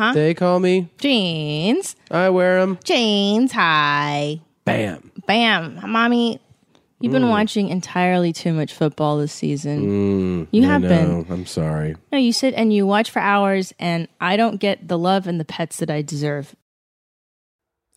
Uh-huh. They call me. Jeans. I wear them. Jeans. Hi. Bam. Bam. Mommy, you've been watching entirely too much football this season. you Mm. I have been. know. I'm sorry. No, you sit and you watch for hours, and I don't get the love and the pets that I deserve.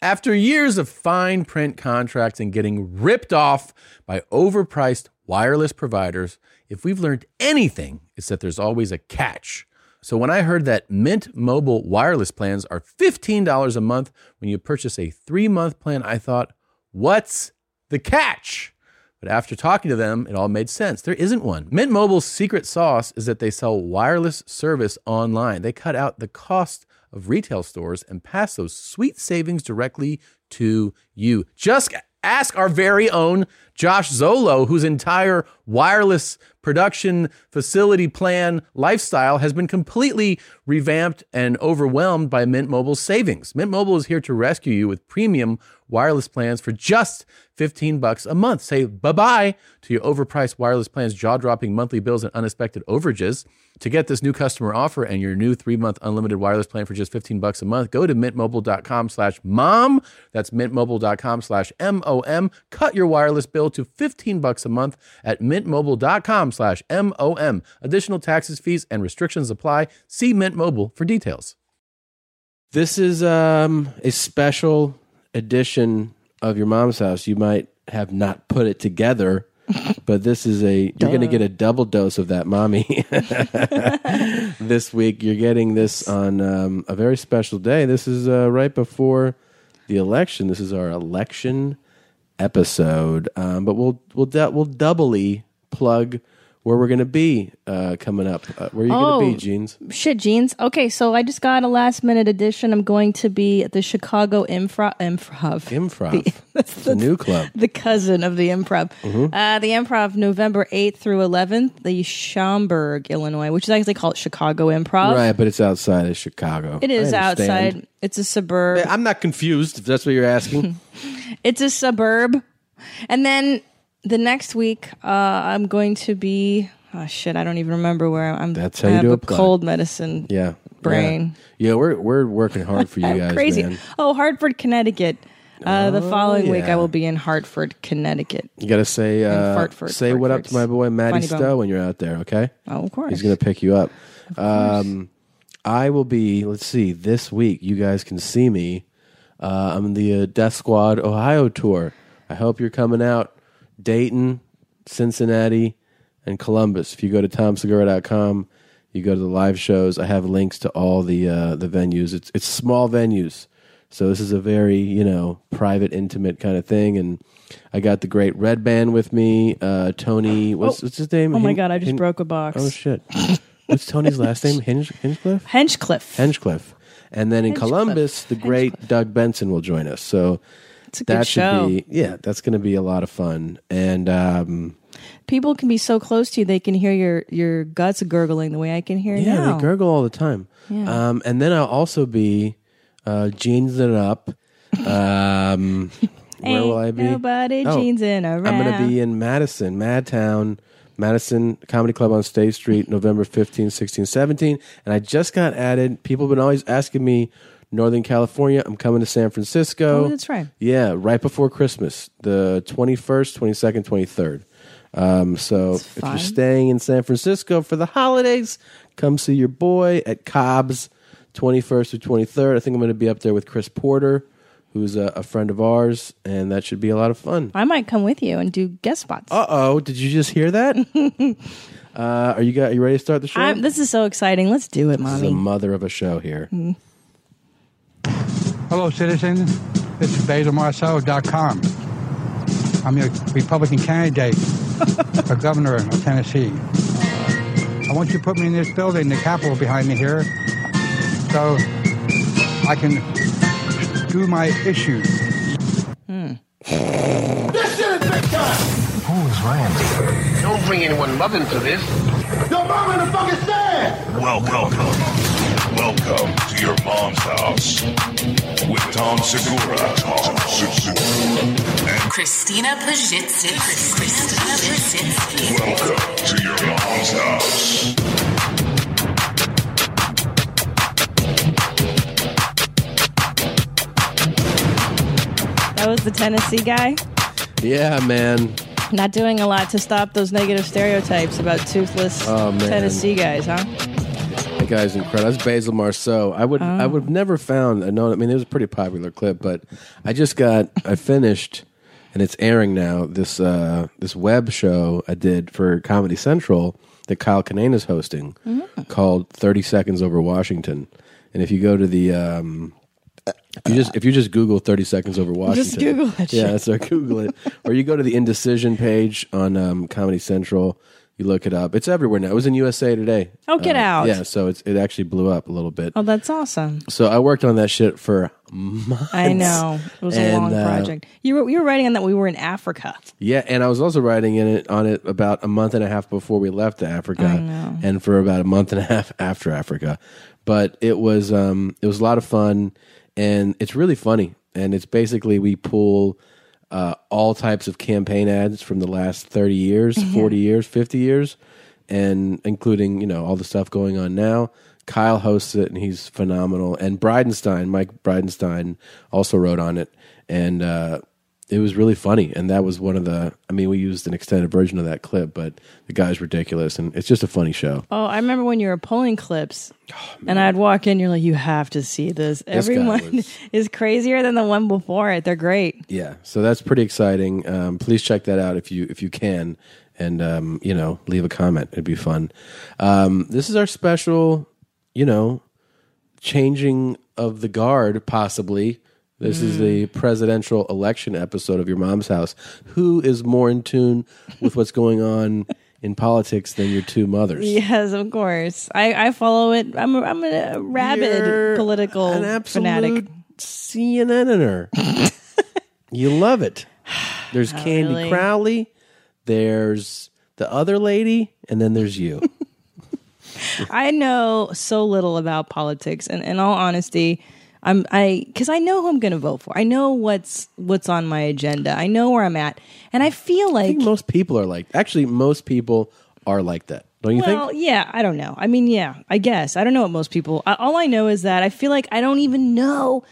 After years of fine print contracts and getting ripped off by overpriced wireless providers, if we've learned anything, it's that there's always a catch. So when I heard that Mint Mobile wireless plans are $15 a month when you purchase a three month plan, I thought, what's the catch? But after talking to them, it all made sense. There isn't one. Mint Mobile's secret sauce is that they sell wireless service online. They cut out the cost of retail stores and pass those sweet savings directly to you. Just ask our very own Josh Zolo, whose entire wireless production facility plan lifestyle has been completely revamped and overwhelmed by Mint Mobile's savings. Mint Mobile is here to rescue you with premium wireless plans for just 15 bucks a month. Say bye-bye to your overpriced wireless plans, jaw-dropping monthly bills and unexpected overages. To get this new customer offer and your new three-month unlimited wireless plan for just 15 bucks a month, go to mintmobile.com slash mom. That's mintmobile.com slash M-O-M. Cut your wireless bill to 15 bucks a month at mintmobile.com slash M-O-M. Additional taxes, fees, and restrictions apply. See Mint Mobile for details. This is um, a special edition of your mom's house. You might have not put it together, but this is a you're going to get a double dose of that, mommy. this week, you're getting this on um, a very special day. This is uh, right before the election. This is our election episode, um, but we'll we'll we'll doubly plug where we're going to be uh, coming up. Uh, where are you Oh. going to be, Jeans? Shit, jeans. Okay, so I just got a last minute edition. I'm going to be at the Chicago Improv. Improv. Improv. it's a new club. the cousin of the improv. Mhm. Uh, the improv, November 8th through 11th, the Schaumburg, Illinois, which is actually called Chicago Improv. Right, but it's outside of Chicago. It is outside. It's a suburb. I'm not confused if that's what you're asking. It's a suburb. And then the next week, uh, I'm going to be. Oh shit! I don't even remember where I'm. That's how I you have do a a cold medicine. yeah. Brain. Yeah, yeah we're we're working hard for you guys, Crazy. man. Oh, Hartford, Connecticut. Uh, the Oh, following week, yeah. I will be in Hartford, Connecticut. You got to say uh, Fartford, say what up to my boy Matty Funny bone. Stowe when you're out there, okay? Oh, of course. He's going to pick you up. Um, I will be. Let's see. This week, you guys can see me. Uh, I'm in the uh, Death Squad Ohio tour. I hope you're coming out. Dayton, Cincinnati, and Columbus. If you go to tomsegura.com, you go to the live shows. I have links to all the uh, the venues. It's it's small venues, so this is a very you know private, intimate kind of thing. And I got the great Red Band with me. Uh, Tony, what's, Oh. what's his name? Oh my Hin- God, I just Hin- broke a box. Oh shit! What's Tony's last name? Hinge Hinchcliffe. Henchcliffe. Henchcliffe. And then in Hinchcliffe. Columbus, the great Doug Benson will join us. So It's a that good should show. be yeah, that's going to be a lot of fun. And um, People can be so close to you; they can hear your your guts gurgling the way I can hear yeah, now. they gurgle all the time. Yeah. Um, and then I'll also be uh, jeans it up. Um, where will I be? nobody Oh, jeansing I'm going to be in Madison, Madtown, Madison Comedy Club on State Street, November 15, 16, 17. And I just got added. People have been always asking me, Northern California. I'm coming to San Francisco. Oh, that's right. Yeah, right before Christmas, the 21st, 22nd, 23rd. Um, so if fun. you're staying in San Francisco for the holidays, come see your boy at Cobb's 21st or 23rd. I think I'm going to be up there with Chris Porter, who's a, a friend of ours, and that should be a lot of fun. I might come with you and do guest spots. Uh oh, did you just hear that? uh, are you guys, you ready to start the show? I'm, this is so exciting. Let's do it, this is the mother of a show here. Hello, citizens. This is BasilMarceau.com. I'm your Republican candidate for governor of Tennessee. I want you to put me in this building, the Capitol behind me here, so I can do my issues. Hmm. This shit is big time! Who is Randy? Don't bring anyone love into this. Your mom in the fucking stand! Well, welcome. Welcome to your mom's house with Tom Segura, Tom Segura. and Christina Pazsitzky. Christina Pazsitzky. Welcome to your mom's house. That was the Tennessee guy. Yeah, man. Not doing a lot to stop those negative stereotypes about toothless Oh. Tennessee guys, huh? Guy's incredible. That's Basil Marceau. I would I Oh. would have never found a know I mean it was a pretty popular clip, but I just got I finished and it's airing now this uh this web show I did for Comedy Central that Kyle Kinane is hosting Mm-hmm. called 30 Seconds Over Washington. And if you go to the um if you just if you just Google 30 seconds over Washington. Just Google that Yeah, shit. so Google it. or you go to the indecision page on um, Comedy Central. You look it up. It's everywhere now. It was in USA Today. Oh, get Uh, out. Yeah, so it's, it actually blew up a little bit. Oh, that's awesome. So I worked on that shit for months. I know. It was a long uh, project. You were, you were writing on that we were in Africa. Yeah, and I was also writing in it on it about a month and a half before we left to Africa, and for about a month and a half after Africa. But it was um, it was a lot of fun, and it's really funny. And it's basically we pull uh, all types of campaign ads from the last thirty years, forty years, fifty years, and including you know all the stuff going on now. Kyle hosts it, and he's phenomenal. And Bridenstine, Mike Bridenstine, also wrote on it, and uh, it was really funny. And that was one of the. I mean, we used an extended version of that clip, but the guy's ridiculous, and it's just a funny show. Oh, I remember when you were pulling clips, and I'd walk in. You're like, you have to see this. guy Everyone was- is crazier than the one before it. They're great. Yeah, so that's pretty exciting. Um, please check that out if you if you can, and um, you know, leave a comment. It'd be fun. Um, this is our special, you know, changing of the guard. Possibly, this is hmm. the presidential election episode of Your Mom's House. Who is more in tune with what's going on in politics than your two mothers? Yes, of course. I, I follow it. I'm a, I'm a rabid You're political an absolute fanatic. CNNer. you love it. There's Candy really. Crowley. There's the other lady, and then there's you. I know so little about politics, and in all honesty, I'm I because I know who I'm going to vote for. I know what's what's on my agenda. I know where I'm at, and I feel I like think most people are like. Actually, most people are like that. Don't you well, think? yeah, I don't know. I mean, yeah, I guess I don't know what most people. I, all I know is that I feel like I don't even know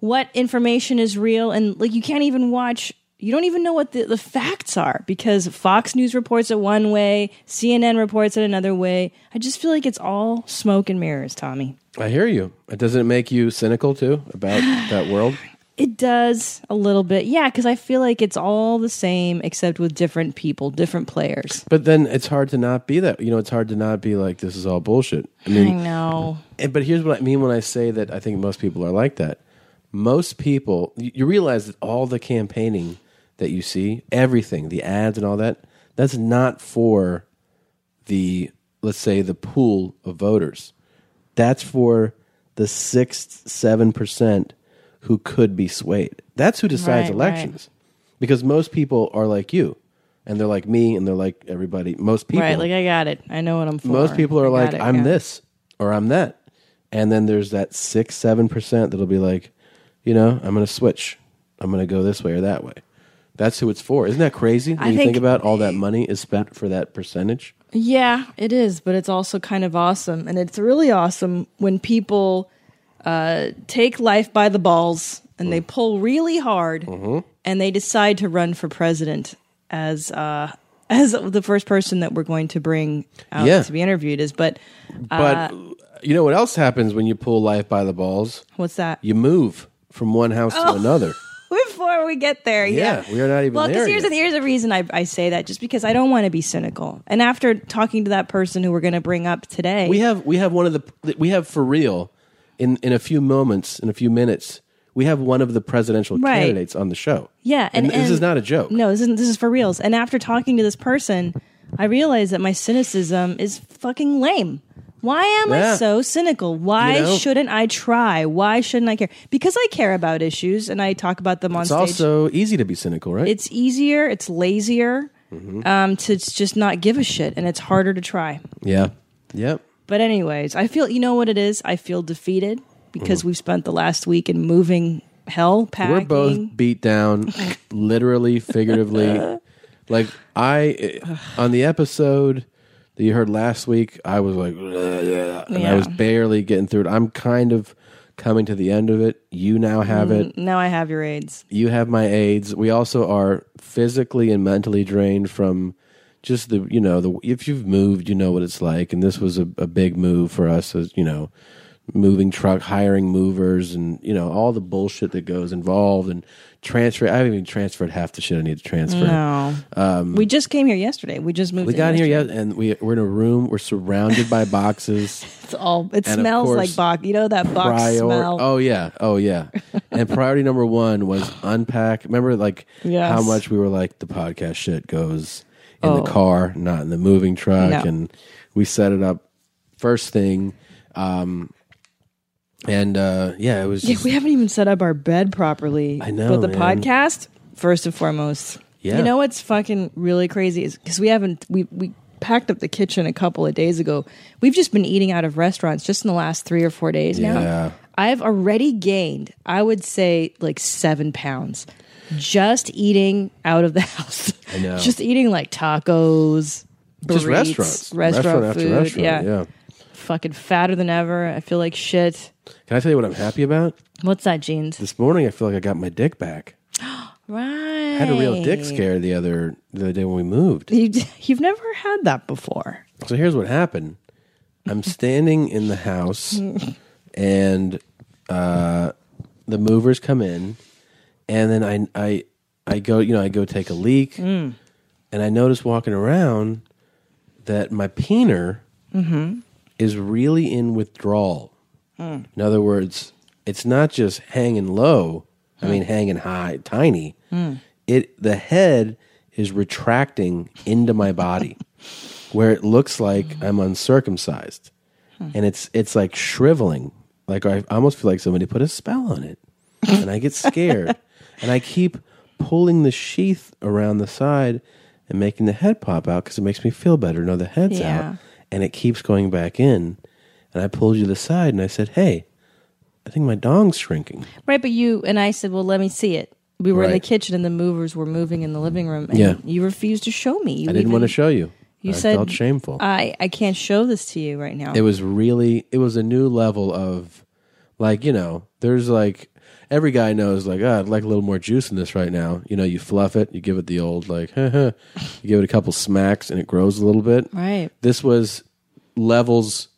what information is real, and like you can't even watch. You don't even know what the, the facts are because Fox News reports it one way, CNN reports it another way. I just feel like it's all smoke and mirrors, Tommy. I hear you. Doesn't it make you cynical too about that world? It does a little bit, yeah, because I feel like it's all the same except with different people, different players. But then it's hard to not be that. You know, it's hard to not be like this is all bullshit. I I know. And- But here's what I mean when I say that I think most people are like that. Most people, you realize that all the campaigning that you see, everything, the ads and all that, that's not for the, let's say, the pool of voters. That's for the six, seven percent who could be swayed. That's who decides Right, elections. Because most people are like you, and they're like me, and they're like everybody. Most people, Right, like I got it. I know what I'm for. most people are I like, it, I'm this or I'm that. And then there's that six, seven percent that'll be like, you know, I'm going to switch. I'm going to go this way or that way. That's who it's for. Isn't that crazy? When I you think think- about all that money is spent for that percentage. Yeah, it is, but it's also kind of awesome. And it's really awesome when people uh, take life by the balls and Mm. they pull really hard Mm-hmm. and they decide to run for president as uh, as the first person that we're going to bring out Yeah. to be interviewed is. But But you know what else happens when you pull life by the balls? what's that? You move from one house to another. Before we get there, yeah, Yeah, we are not even well, because here's yet. the, here's the reason I, I say that, just because I don't want to be cynical. And after talking to that person who we're going to bring up today, We have we have one of the we have for real in in a few moments in a few minutes we have one of the presidential Right. candidates on the show. Yeah, and, this is not a joke. No, this isn't. This is for reals. And after talking to this person, I realized that my cynicism is fucking lame. Why am Yeah. I so cynical? Why You know? shouldn't I try? Why shouldn't I care? Because I care about issues and I talk about them on It's stage. It's also easy to be cynical, right? it's easier. It's lazier Mm-hmm. um, to just not give a shit, and it's harder to try. yeah. Yep. But anyways, I feel you know what it is. I feel defeated because we've spent the last week in moving hell. Packing. Mm-hmm. We're both beat down, literally, figuratively. like I, on the episode that you heard last week, I was like, "Ugh, yeah, and I was barely getting through it. I'm kind of coming to the end of it. You now have it. Mm, now I have your AIDS. You have my AIDS. We also are physically and mentally drained from just the you know the if you've moved, you know what it's like, and this was a, a big move for us as you know moving truck, hiring movers, and you know all the bullshit that goes involved and transfer. I haven't even transferred half the shit I need to transfer. No. we just came here yesterday. We just moved. Um, We got here, yesterday. yeah, and we we're in a room. We're surrounded by boxes. It's all. It And smells course, like box. You know that box Prior- smell. Oh yeah, oh yeah. and priority number one was unpack. Remember, like Yes. how much we were like the podcast shit goes in Oh. the car, not in the moving truck, No. and we set it up first thing. Um, and uh, yeah, it was. Yeah, Just, we haven't even set up our bed properly. I know, But the man. podcast, first and foremost. Yeah. You know what's fucking really crazy is because we haven't we we packed up the kitchen a couple of days ago. We've just been eating out of restaurants just in the last three or four days now. Yeah. I've already gained, I would say, like seven pounds just eating out of the house. I know. just eating like tacos, just burritos, restaurants, restaurant, after food. restaurant. yeah. yeah. fucking fatter than ever. I feel like shit. Can I tell you what I'm happy about? What's that, jeans? This morning, I feel like I got my dick back. Right. I had a real dick scare the other the other day when we moved. You, you've never had that before. So here's what happened. I'm standing in the house, and uh, the movers come in, and then I I I go you know I go take a leak, and I notice walking around that my peener is really in withdrawal. Hmm. In other words, it's not just hanging low. I hmm. mean, hanging high, tiny. Hmm. It the head is retracting into my body, where it looks like I'm uncircumcised, and it's it's like shriveling. Like I almost feel like somebody put a spell on it, and I get scared, and I keep pulling the sheath around the side and making the head pop out because it makes me feel better. No, the head's Yeah. out, and it keeps going back in. And I pulled you to the side, and I said, "Hey, I think my dong's shrinking." Right, but you and I said, well, let me see it. We were in the Right. kitchen and the movers were moving in the living room. And Yeah. You refused to show me. You I didn't even- want to show you. You I said felt shameful. I, I can't show this to you right now. it was really it was a new level of like you know there's like every guy knows like oh, i'd like a little more juice in this right now you know you fluff it you give it the old like huh. you give it a couple smacks and it grows a little bit right. this was levels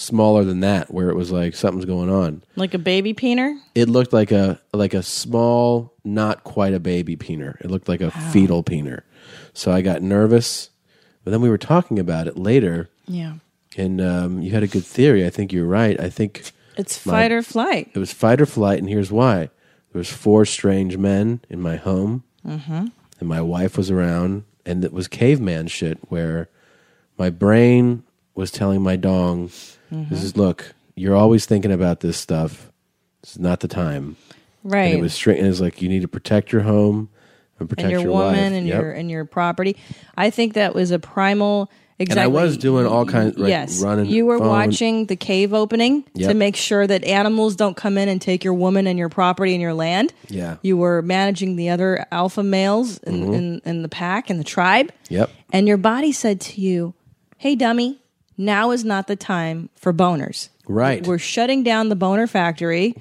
smaller than that where it was like something's going on Like a baby peener? it looked like a like a small not quite a baby peener it looked like a fetal peener so i got nervous but then we were talking about it later Yeah. and um, you had a good theory. I think you're right. I think It's My- fight or flight. it was fight or flight, and here's why: there was four strange men in my home, Mm-hmm. and my wife was around, and it was caveman shit where my brain was telling my dong, Mm-hmm. "This is look, you're always thinking about this stuff. This is not the time." Right. And it was straight. And it was like you need to protect your home and protect and your, woman wife. and Yep. your and your property. I think that was a primal. Exactly. I was doing all kinds- like, yes, running you were phone. watching the cave opening to make sure that animals don't come in and take your woman and your property and your land. Yeah. You were managing the other alpha males in, Mm-hmm. in, in the pack and the tribe. Yep. And your body said to you, "Hey, dummy, now is not the time for boners." Right. We're shutting down the boner factory.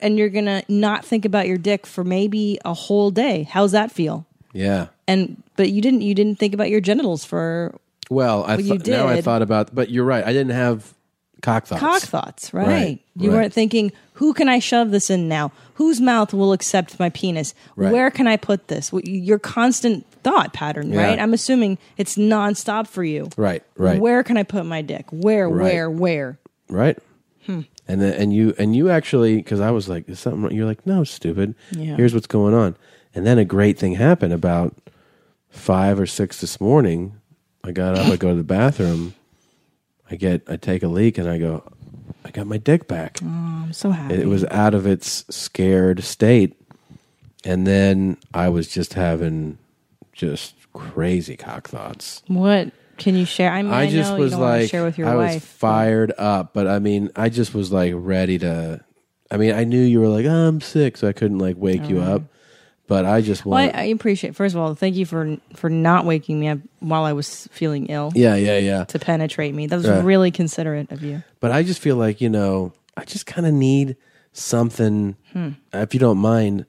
And you're gonna not think about your dick for maybe a whole day. How's that feel? Yeah. And but you didn't you didn't think about your genitals for Well, I Well, you thought now I thought about, but you're right. I didn't have cock thoughts. cock thoughts, right? Right, You right. weren't thinking, who can I shove this in now? Whose mouth will accept my penis? Right. Where can I put this? Your constant thought pattern, Yeah. right? I'm assuming it's nonstop for you. Right, right, Where can I put my dick? Where, where, where? right. Hmm. And then and you and you actually because I was like, is something? wrong?" You're like, no, stupid. Yeah. Here's what's going on. And then a great thing happened about five or six this morning. I got up, I go to the bathroom, I get, I take a leak, and I go, I got my dick back. Oh, I'm so happy. It was out of its scared state. And then I was just having just crazy cock thoughts. what can you share? I mean, I, I just was like, share with your I was wife. fired up, but I mean, I just was like ready to. I mean, I knew you were like, oh, I'm sick, so I couldn't like wake you up. But I just Well, want. I, I appreciate. First of all, thank you for for not waking me up while I was feeling ill yeah, yeah, yeah. to penetrate me. That was Right. really considerate of you. But I just feel like you know, I just kind of need something. Hmm. If you don't mind,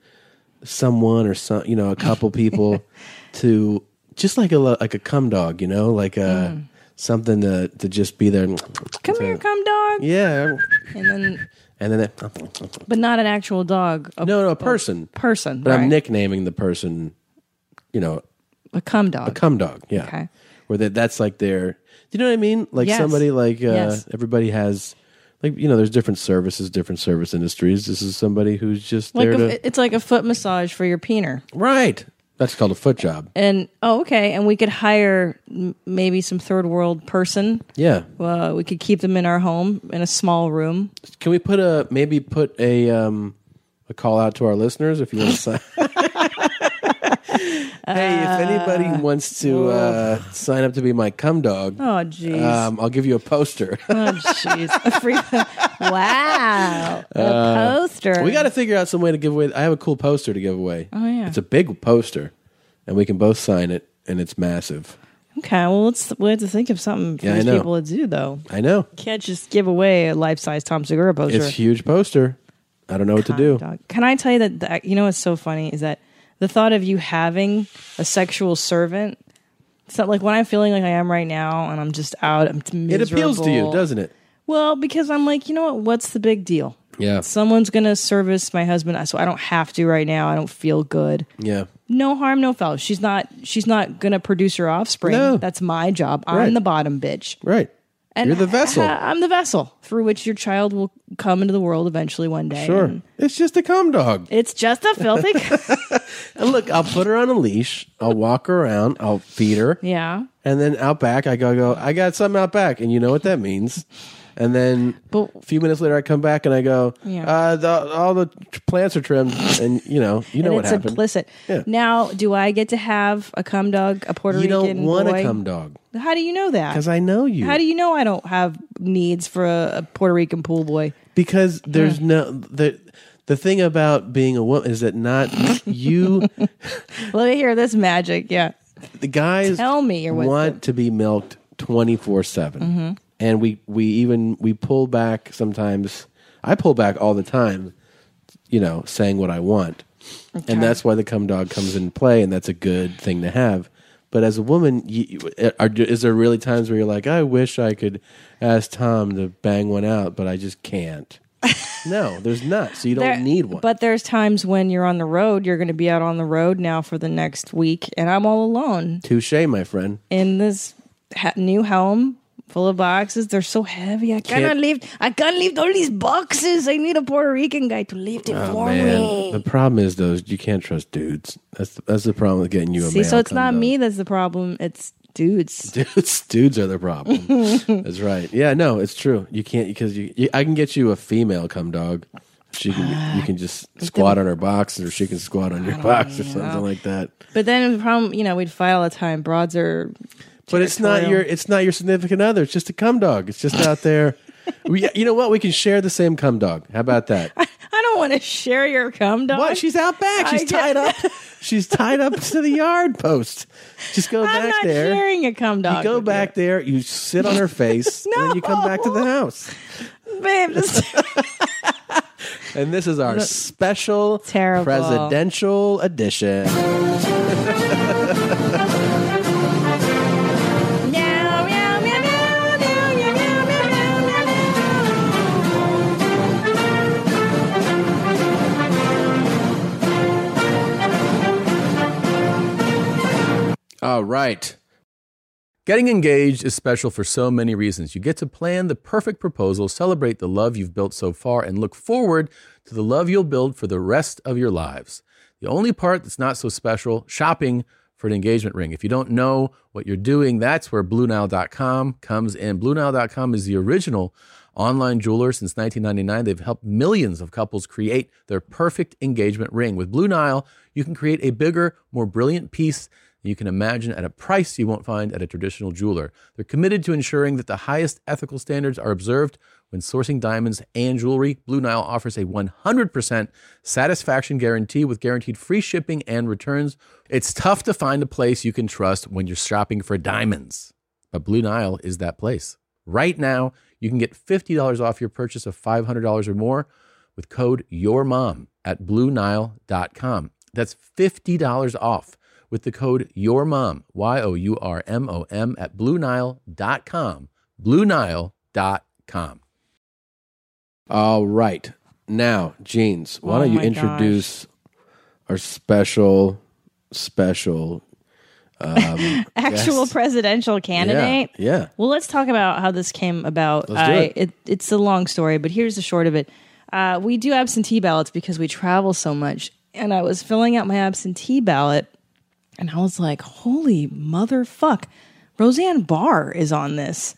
someone or some, you know, a couple people to just like a like a cum dog, you know, like a Hmm. something to to just be there. Come here, come dog. Yeah, And then, and then it, but not an actual dog. A no, no, a person, person. but right. I'm nicknaming the person, you know, a cum dog. a cum dog. Yeah, Okay. where that that's like their. Do you know what I mean? Like Yes. somebody like uh, Yes. everybody has. Like you know, there's different services, different service industries. This is somebody who's just like there to a, it's like a foot massage for your peener. Right. That's called a foot job. And oh, okay. And we could hire m- maybe some third world person. Yeah. Uh, we could keep them in our home in a small room. Can we put a maybe put a um a call out to our listeners if you want to sign? hey, if anybody wants to uh, sign up to be my cum dog, Oh, jeez. um, I'll give you a poster. oh, jeez. A free- wow. A poster. Uh, we got to figure out some way to give away. I have a cool poster to give away. Oh, yeah. It's a big poster, and we can both sign it, and it's massive. Okay. Well, let's we have to think of something for Yeah, I these know. people to do, though. I know Can't just give away a life size Tom Segura poster. it's a huge poster. I don't know what to do. Dog. Can I tell you that, that you know what's so funny is that the thought of you having a sexual servant. It's not like when I'm feeling like I am right now, and I'm just out. I'm miserable. It appeals to you, doesn't it? Well, because I'm like, you know what? What's the big deal? Yeah. Someone's gonna service my husband, so I don't have to right now. I don't feel good. Yeah. No harm, no foul. She's not. She's not gonna produce her offspring. No. That's my job. Right. I'm the bottom bitch. Right. And You're the vessel. I'm the vessel through which your child will come into the world eventually one day. Sure. It's just a cum dog. It's just a filthy. And look, I'll put her on a leash. I'll walk her around. I'll feed her. yeah. And then out back, I go, go, I got something out back. And you know what that means. And then But- a few minutes later, I come back and I go, Yeah. uh, the, all the plants are trimmed. And, you know, you know what it's happened. implicit. Yeah. Now, do I get to have a cum dog, a Puerto you Rican You don't want boy? a cum dog How do you know that? because I know you. How do you know I don't have needs for a, a Puerto Rican pool boy? because there's no, the, the thing about being a woman is that not you, Let me hear this magic. Yeah. the guys Tell me want to be milked 24 7 and we we even we pull back sometimes i pull back all the time you know saying what i want. And that's why the cum dog comes in play and that's a good thing to have. But as a woman you, you- are, is there really times where you're like i wish i could ask tom to bang one out but i just can't? No there's not so you don't There- need one. But there's times when you're on the road, you're going to be out on the road now for the next week, and I'm all alone. Touche my friend. In this ha- new home full of boxes. They're so heavy. I cannot Can't- lift. I can't lift all these boxes. I need a Puerto Rican guy to lift it Oh for man, me. the problem is those you can't trust dudes. That's that's the problem with getting you a See, male so it's not me that's the problem. It's dudes. Dudes, dudes are the problem. that's right. Yeah, no, it's true. You can't because you, you. I can get you a female cum dog. She can. You can just squat on her box, or she can squat on your box, or something like that. But then the problem, you know, we'd fight all the time. Broads are. But it's not your it's not your significant other. It's just a cum dog. It's just out there. we, you know what? We can share the same cum dog. How about that? I don't want to share your cum dog. What? She's out back. I She's tied up. She's tied up to the yard post. Just go I'm back not there. sharing a cum dog. You go back there, you sit on her face, no. and then you come back to the house. babe. This, And this is our special Terrible. presidential edition. All right. Getting engaged is special for so many reasons. You get to plan the perfect proposal, celebrate the love you've built so far, and look forward to the love you'll build for the rest of your lives. The only part that's not so special, shopping for an engagement ring. If you don't know what you're doing, that's where BlueNile.com comes in. BlueNile.com is the original online jeweler since 1999. They've helped millions of couples create their perfect engagement ring. With Blue Nile, you can create a bigger, more brilliant piece you can imagine at a price you won't find at a traditional jeweler. They're committed to ensuring that the highest ethical standards are observed when sourcing diamonds and jewelry. Blue Nile offers a 100% satisfaction guarantee with guaranteed free shipping and returns. It's tough to find a place you can trust when you're shopping for diamonds, but Blue Nile is that place. Right now, you can get $50 off your purchase of $500 or more with code YOURMOM at BlueNile.com. That's $50 off with the code YOURMOM, Y O U R M O M, at BlueNile.com. BlueNile.com. All right. Now, Jeans, why Oh don't you my introduce our special, special um, Actual guest? presidential candidate. Yeah, yeah. Well, let's talk about how this came about. Let's do I, it. It's a long story, but here's the short of it. Uh, we do absentee ballots because we travel so much, and I was filling out my absentee ballot, and I was like, "Holy motherfuck!" Roseanne Barr is on this,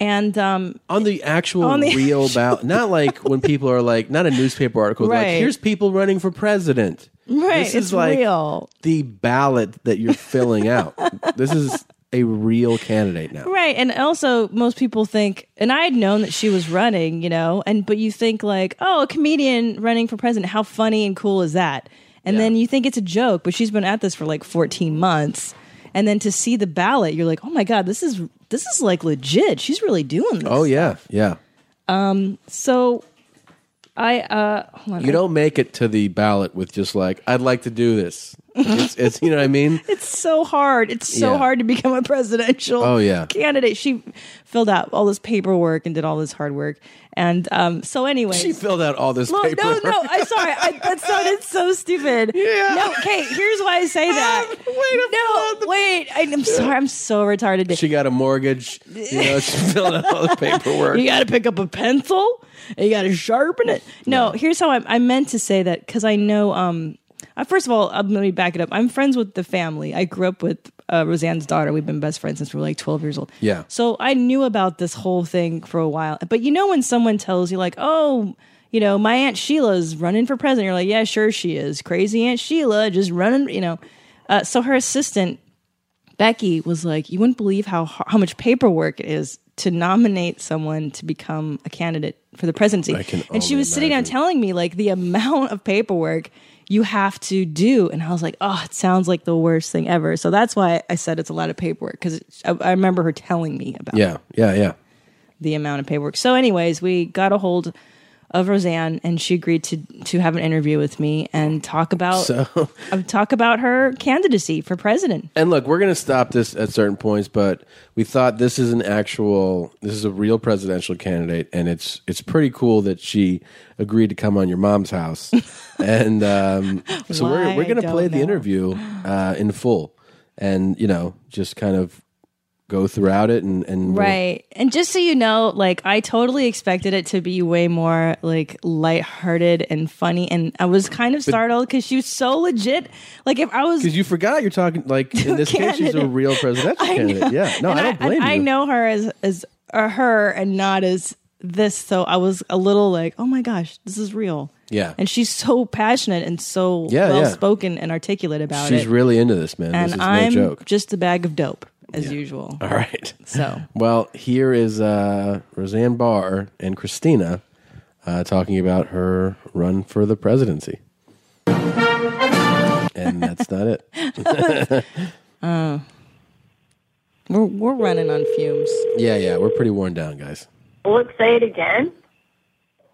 and um, on the actual On the real ballot, not like when people are like, not a newspaper article, like here's people running for president. right, This it's is like real. the ballot that you're filling out. this is a real candidate now. Right. And also most people think and I had known that she was running, you know, and but you think like, oh, a comedian running for president, how funny and cool is that? And then you think it's a joke, but she's been at this for like 14 months. And then to see the ballot, you're like, "Oh my god, this is this is like legit. She's really doing this." Oh yeah, yeah. Um, so I uh hold on. You don't make it to the ballot with just like, I'd like to do this. It's, it's you know what I mean. It's so hard. It's so Yeah. hard to become a presidential Oh, yeah. candidate. She filled out all this paperwork and did all this hard work. And um so anyway, She filled out all this Look, no, paperwork. no, I'm sorry. I, that sounded so stupid. Yeah. No, okay, here's why I say that. Way to no, wait. I, I'm sorry. I'm so retarded. She got a mortgage. You know, she filled out all the paperwork. you got to pick up a pencil. and You got to sharpen it. No, here's how I, I meant to say that because I know. Um, uh, first of all, uh, let me back it up. I'm friends with the family. I grew up with uh, Roseanne's daughter. We've been best friends since we were like 12 years old. Yeah. So I knew about this whole thing for a while. But you know when someone tells you like, "Oh, you know, my aunt Sheila's running for president," you're like, "Yeah, sure she is. Crazy Aunt Sheila just running." You know. Uh, so her assistant Becky was like, "You wouldn't believe how how much paperwork it is to nominate someone to become a candidate for the presidency." I can and she was sitting down telling me like the amount of paperwork you have to do, and I was like, "Oh, it sounds like the worst thing ever." So that's why I said it's a lot of paperwork because I, I remember her telling me about Yeah, yeah, yeah. the amount of paperwork. So, anyways, we got a hold of Roseanne, and she agreed to to have an interview with me and talk about So, uh, talk about her candidacy for president. and look, we're going to stop this at certain points, but we thought this is an actual, this is a real presidential candidate, and it's it's pretty cool that she agreed to come on your mom's house, and um, so Why, we're we're going to play the know. interview uh, in full, and you know, just kind of go throughout it, and and we'll- Right. And just so you know, like I totally expected it to be way more like lighthearted and funny and I was kind of startled cuz she was so legit. Like if I was Because you forgot you're talking like in this case she's a real presidential I candidate. Yeah, no, And I don't blame and you. I know her as as uh, her and not as this, so I was a little like, "Oh my gosh, this is real." Yeah. And she's so passionate and so Yeah, yeah. well spoken and articulate about She's it. She's really into this, man. and this is I'm no joke. just a bag of dope as usual. All right. So Well, here is uh, Roseanne Barr and Christina uh, talking about her run for the presidency. and that's not it. we're we're running on fumes. Yeah, yeah, we're pretty worn down, guys. Let's say it again.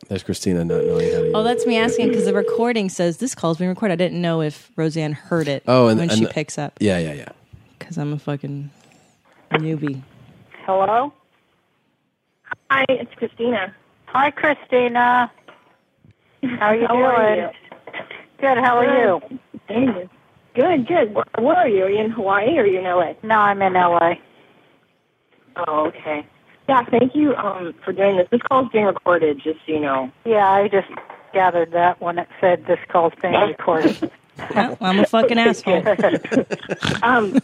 There's Christina not knowing how to. Oh, that's me asking because the recording says this call's being recorded. I didn't know if Roseanne heard it Oh, and- when and she the- picks up Yeah, yeah, yeah. because I'm a fucking newbie. Hello? Hi, it's Christina. Hi, Christina. How are you How doing? are you? Good. How are you? Thank you. Good, good. Where, where are you? Are you in Hawaii or are you in LA? No, I'm in LA. Oh, okay. Yeah, thank you um, for doing this. This call is being recorded, just so you know. Yeah, I just gathered that when it said this call's being recorded. Well, I'm a fucking asshole. Um,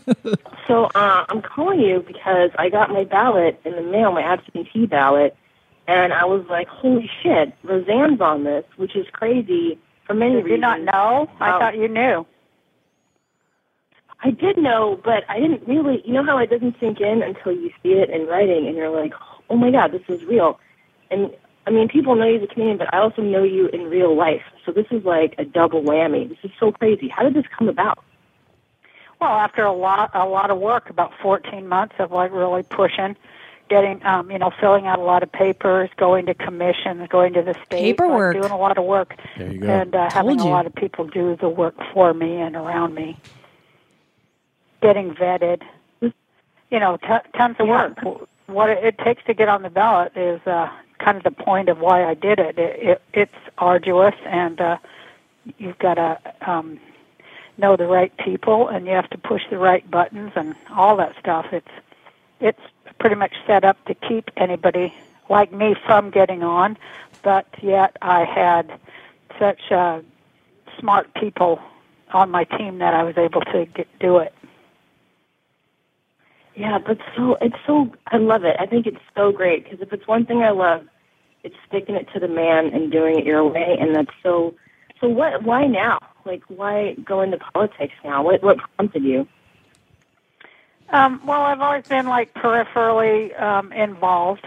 so uh, I'm calling you because I got my ballot in the mail, my absentee ballot, and I was like, holy shit, Roseanne's on this, which is crazy for many Did reasons. you not know? I Um, thought you knew. I did know, but I didn't really. You know how it doesn't sink in until you see it in writing, and you're like, "Oh my God, this is real." And I mean, people know you as a comedian, but I also know you in real life. So this is like a double whammy. This is so crazy. How did this come about? Well, after a lot a lot of work, about 14 months of like really pushing, getting um, you know, filling out a lot of papers, going to commissions, going to the state, like, Paperwork. doing a lot of work, There you go. and uh, having Told a lot of people do the work for me and around me, getting vetted. You know, t- tons of work. What it, it takes to get on the ballot is uh, kind of the point of why I did it. it, it it's arduous, and uh, you've got to um, know the right people, and you have to push the right buttons and all that stuff. It's it's pretty much set up to keep anybody like me from getting on, but yet I had such uh, smart people on my team that I was able to get, do it. Yeah, but so. It's so. I love it. I think it's so great because if it's one thing I love, it's sticking it to the man and doing it your way, and that's so. So what? Why now? Like, why go into politics now? What What prompted you? Um, well, I've always been like peripherally um, involved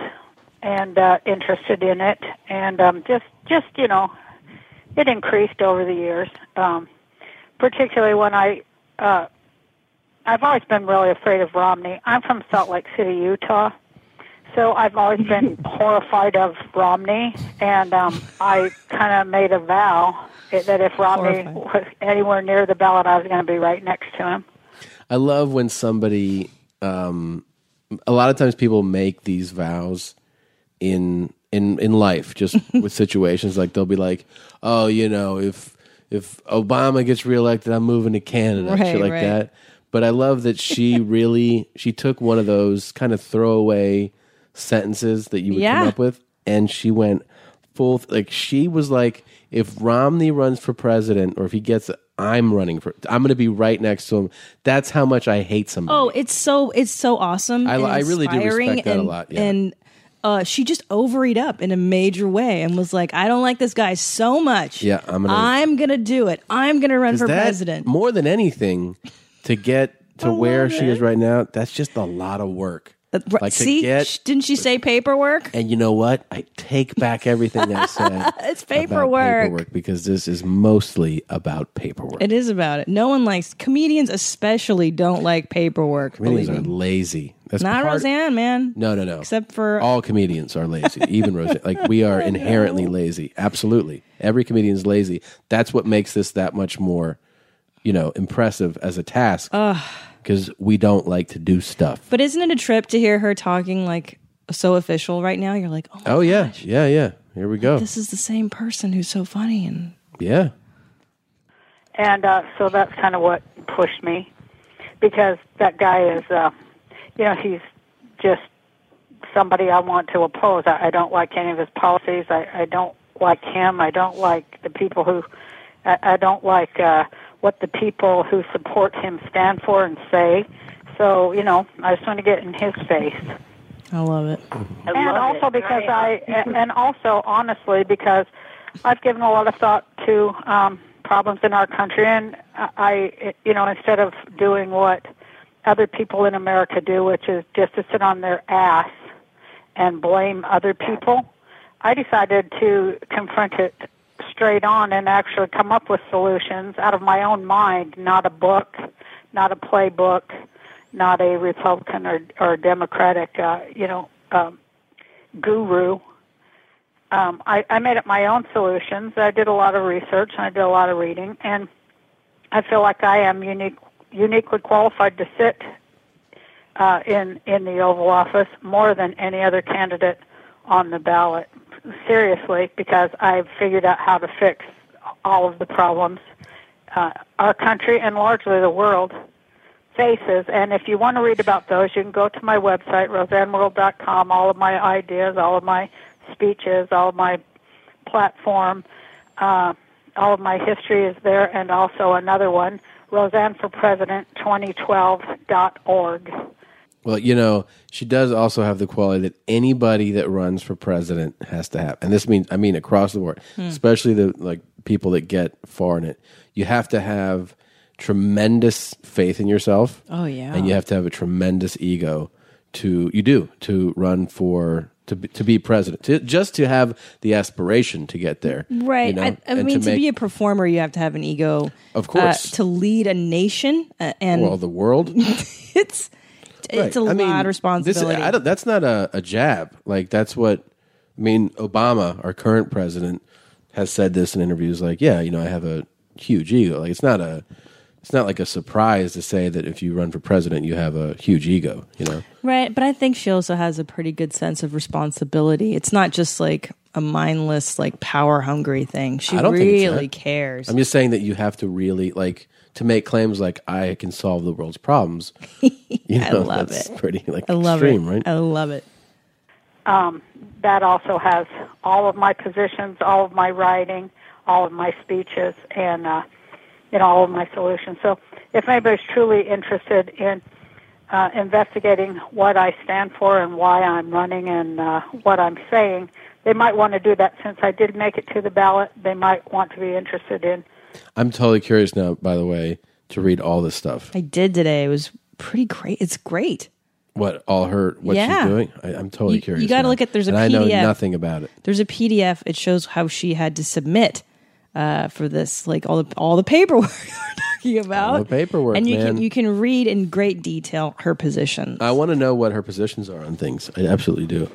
and uh, interested in it, and um, just just you know, it increased over the years. Um, particularly when I, uh, I've always been really afraid of Romney. I'm from Salt Lake City, Utah, so I've always been horrified of Romney, and um, I kind of made a vow that if Romney Horrified. was anywhere near the ballot, I was going to be right next to him. I love when somebody. Um, a lot of times, people make these vows in in in life, just with situations like they'll be like, "Oh, you know, if if Obama gets reelected, I'm moving to Canada," Right, shit like right. that. But I love that she really she took one of those kind of throwaway sentences that you would come up with, and she went full like she was like, if Romney runs for president, or if he gets, I'm running for. I'm going to be right next to him. That's how much I hate somebody. Oh, it's so it's so awesome. I- and I really do inspiring respect that a and, lot, yeah. And uh, she just overied up in a major way and was like, "I don't like this guy so much. Yeah, I'm gonna- I'm gonna do it. I'm gonna run for that, president." More than anything, to get to where she is right now, that's just a lot of work. Like See, get- didn't she say paperwork? And you know what? I take back everything I said. It's paperwork. paperwork because this is mostly about paperwork. It is about it. No one likes comedians, especially don't like paperwork. Comedians are lazy. That's Not part- Roseanne, man. No, no, no. Except for all comedians are lazy. Even Roseanne. Like we are inherently lazy. Absolutely. Every comedian is lazy. That's what makes this that much more, you know, impressive as a task. Because we don't like to do stuff. But isn't it a trip to hear her talking like so official right now? You're like, oh, Oh yeah, yeah, yeah. Here we go. this is the same person who's so funny and Yeah. and uh, so that's kind of what pushed me because that guy is uh you know he's just somebody i want to oppose i, I don't like any of his policies I, I don't like him i don't like the people who i, I don't like uh what the people who support him stand for and say so you know i just want to get in his face I love it. I and love also it. because I and also honestly because I've given a lot of thought to um, problems in our country, and I you know instead of doing what other people in America do, which is just to sit on their ass and blame other people, I decided to confront it straight on and actually come up with solutions out of my own mind, not a book, not a playbook, not a Republican or or Democratic, uh, you know, um, guru. Um, I, I made up my own solutions. I did a lot of research and I did a lot of reading, and I feel like I am unique, uniquely qualified to sit uh, in in the Oval Office more than any other candidate on the ballot. Seriously, because I've figured out how to fix all of the problems uh, our country and largely the world faces. And if you want to read about those, you can go to my website, roseanneworld.com. All of my ideas, all of my speeches, all of my platform, uh, all of my history is there, and also another one, Roseanne for President 2012.org. Well, you know, she does also have the quality that anybody that runs for president has to have. And this means I mean across the board, Hmm. especially the like people that get far in it. You have to have tremendous faith in yourself. Oh, yeah. and you have to have a tremendous ego to you do to run for to be, to be president. To, just to have the aspiration to get there, Right. you know, I, I mean, to, make- be a performer, you have to have an ego. Of course. Uh, to lead a nation uh, and well, the world. it's it's a Right. I mean, lot of this- responsibility. I don't, that's not a, a jab. Like that's what I mean. Obama, our current president, has said this in interviews. Like, yeah, you know, I have a huge ego. Like, it's not a, it's not like a surprise to say that if you run for president, you have a huge ego. You know, Right, but I think she also has a pretty good sense of responsibility. It's not just like a mindless, like power hungry thing. She I don't really cares. I'm just saying that you have to really like to make claims like I can solve the world's problems. You I know, love that's it. Pretty like I love extreme, it. right? I love it. um, that also has all of my positions, all of my writing, all of my speeches, and uh, you know all of my solutions. So if anybody's truly interested in uh, investigating what I stand for and why I'm running and uh, what I'm saying, they might want to do that. Since I did make it to the ballot, they might want to be interested in I'm totally curious now. By the way, to read all this stuff. I did today. It was pretty great. It's great. What all her what Yeah. she's doing? I, I'm totally You- curious. you gotta now. look at- there's a and I know PDF. nothing about it. There's a PDF. It shows how she had to submit uh, for this, like all the all the paperwork we're talking about. All the paperwork, and you man. can you can read in great detail her position. I want to know what her positions are on things. I absolutely do.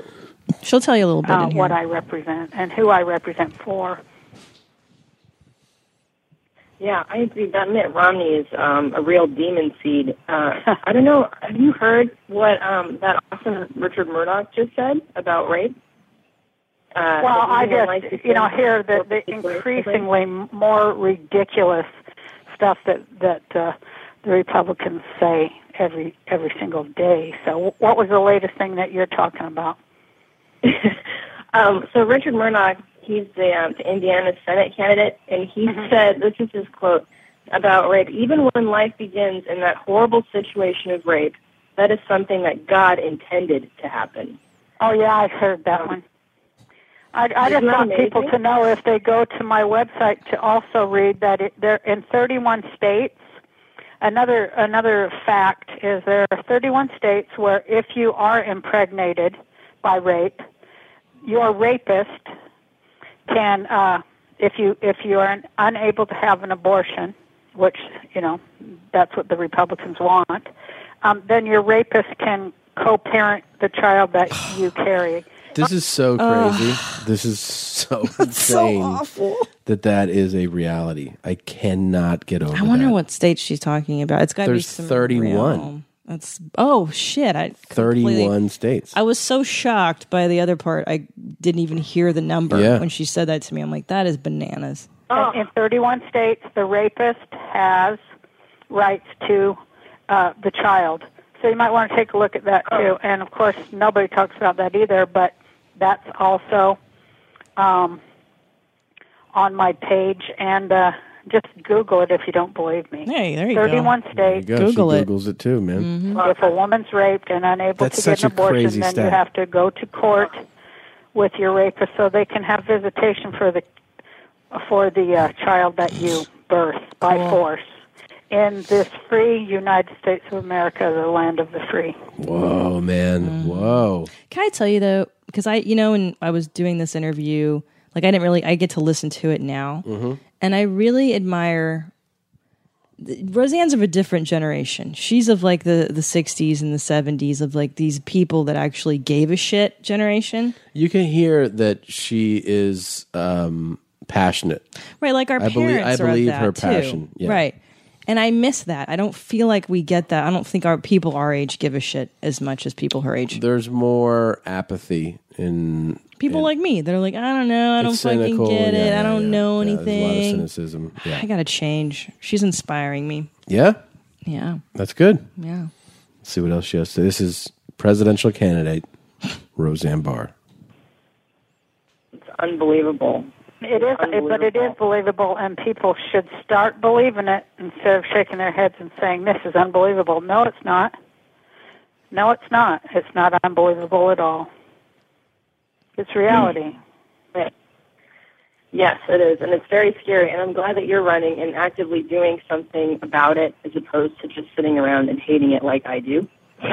She'll tell you a little bit uh, in here. what I represent and who I represent for. Yeah, I agree. That Mitt Romney is um, a real demon seed. Uh, I don't know. Have you heard what um, that awesome Richard Mourdock just said about rape? Uh, well, I just you know hear the, the increasingly more ridiculous stuff that that uh, the Republicans say every every single day. So, what was the latest thing that you're talking about? Um, so Richard Mourdock, he's the, um, the Indiana Senate candidate, and he said, this is his quote about rape, even when life begins in that horrible situation of rape, that is something that God intended to happen. Oh yeah, I've heard that one. I, I just want people to know if they go to my website to also read that it, they're in 31 states. Another another fact is there are 31 states where if you are impregnated by rape, your rapist can, uh, if you if you are unable to have an abortion, which you know that's what the Republicans want, um, then your rapist can co-parent the child that you carry. This is so Ugh. crazy. this is so insane awful. that that is a reality. I cannot get over I wonder that. what state she's talking about. It's got to be There's some 31. real- That's oh shit! I 31 states. I was so shocked by the other part. I didn't even hear the number Yeah. when she said that to me. I'm like, that is bananas. In, in 31 states, the rapist has rights to uh, the child. So you might want to take a look at that too. And of course, nobody talks about that either, but that's also um, on my page. And uh, just Google it if you don't believe me. Hey, there you 31 go. There you states. go. Google she it. Googles it too, man. If a woman's raped and unable That's to get an a abortion, crazy then you have to go to court with your rapist so they can have visitation for the for the uh, child that you birth by Cool. force in this free United States of America, the land of the free. Whoa, man. Mm-hmm. Whoa. Can I tell you though? Because I, you know, when I was doing this interview, like I didn't really, I get to listen to it now, Mm-hmm. And I really admire. Roseanne's of a different generation. She's of like the the '60s and the '70s of like these people that actually gave a shit generation, You can hear that she is um, passionate. right? Like our I parents believe- I are of believe that her too, passion, yeah. right? And I miss that. I don't feel like we get that. I don't think our people our age give a shit as much as people her age. There's more apathy in. People like me, they're like, I don't know, I don't it's fucking cynical. get it, Yeah, I don't yeah, know yeah. There's a lot of anything. cynicism. Yeah. I gotta change. She's inspiring me. Yeah, Yeah, that's good. yeah. Let's see what else she has to say. This is presidential candidate Roseanne Barr. It's unbelievable. It is, but it is believable, and people should start believing it instead of shaking their heads and saying, "This is unbelievable." No, it's not. No, it's not. It's not unbelievable at all. It's reality. Right. Yes, it is, and it's very scary. And I'm glad that you're running and actively doing something about it, as opposed to just sitting around and hating it like I do.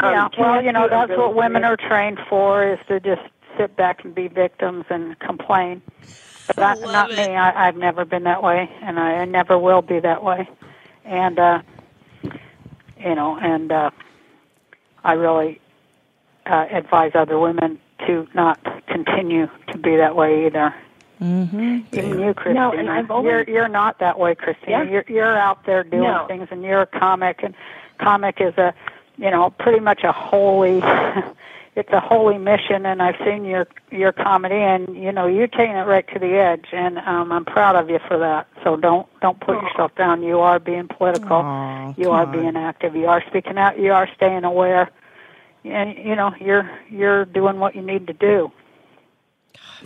Um, yeah, well, you know, that's really what women are trained for is to just sit back and be victims and complain. But not, not me. I, I've never been that way, and I, I never will be that way. And uh, you know, and uh, I really uh, advise other women to not continue to be that way either. Mm-hmm. Even you, Christina. No, and I've always- you're you're not that way, Christina. Yeah. You're you're out there doing No. things, and you're a comic, and comic is a, you know, pretty much a holy. it's a holy mission, and I've seen your your comedy, and you know you're taking it right to the edge, and um, I'm proud of you for that. So don't don't put yourself down. You are being political. Aw, you come are on. being active. You are speaking out. You are staying aware, and you know you're you're doing what you need to do.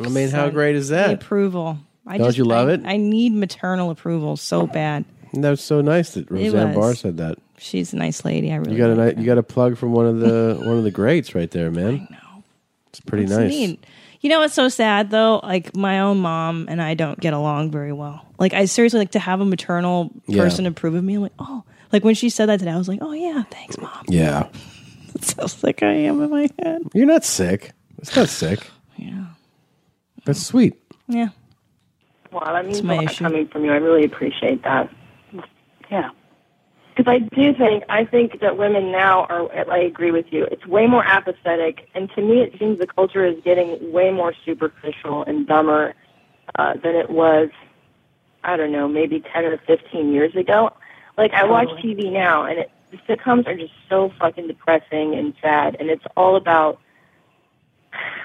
I mean, how great is The that? approval. I Don't just, you love I- it? I need maternal approval so bad. That was so nice that Roseanne. Barr said that. She's a nice lady. I really You got a like ni- you got a plug from one of the one of the greats right there, man. I know. It's pretty That's nice. neat. You know what's so sad though? Like my own mom and I don't get along very well. Like I seriously like to have a maternal Yeah. person approve of me. I'm like, oh, like when she said that today, I was like, oh yeah, thanks, mom. Yeah. That's how sick I am in my head. You're not sick. It's not sick. Yeah. That's sweet. Yeah. Wow, that means It's a lot issue. coming from you. I really appreciate that. Yeah. Because I do think I think that women now are. I agree with you. It's way more apathetic, and to me, it seems the culture is getting way more superficial and dumber uh, than it was. I don't know, maybe ten or fifteen years ago. Like I watch TV now, and it, the sitcoms are just so fucking depressing and sad, and it's all about.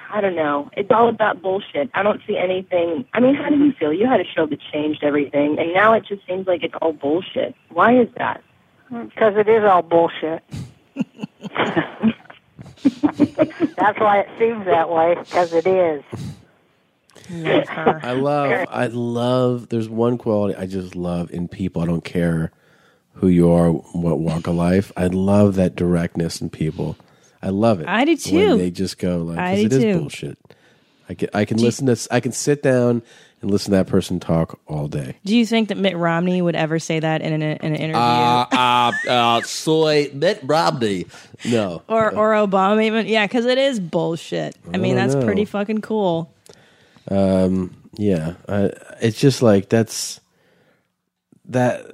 I don't know. It's all about bullshit. I don't see anything. I mean, how did you feel? You had a show that changed everything, and now it just seems like it's all bullshit. Why is that? Because it is all bullshit. That's why it seems that way, because it is. I love I love there's one quality I just love in people. I don't care who you are, what walk of life. I love that directness in people. I love it. I do When too. they just go like I 'cause it do is too. bullshit. I can I can Do listen to I can sit down and listen to that person talk all day. Do you think that Mitt Romney would ever say that in an, in an interview? uh, uh, soy Mitt Romney. No. or or Obama even? Yeah, because it is bullshit. I, mean, that's know. pretty fucking cool. Um, yeah, I, it's just like that's that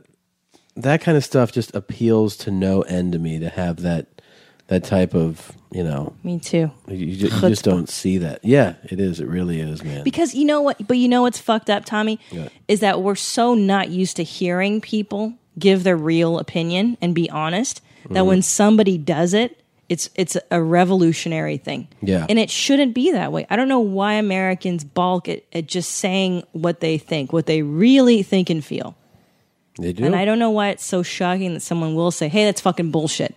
that kind of stuff just appeals to no end to me to have that that type of you know. Me too. You, you ju- you just don't see that. Yeah, it is. It really is, man. Because you know what? But you know what's fucked up, Tommy, Yeah. is that we're so not used to hearing people give their real opinion and be honest that Mhm. when somebody does it, it's it's a revolutionary thing. Yeah. And it shouldn't be that way. I don't know why Americans balk at, at just saying what they think, what they really think and feel. They do. And I don't know why it's so shocking that someone will say, "Hey, that's fucking bullshit."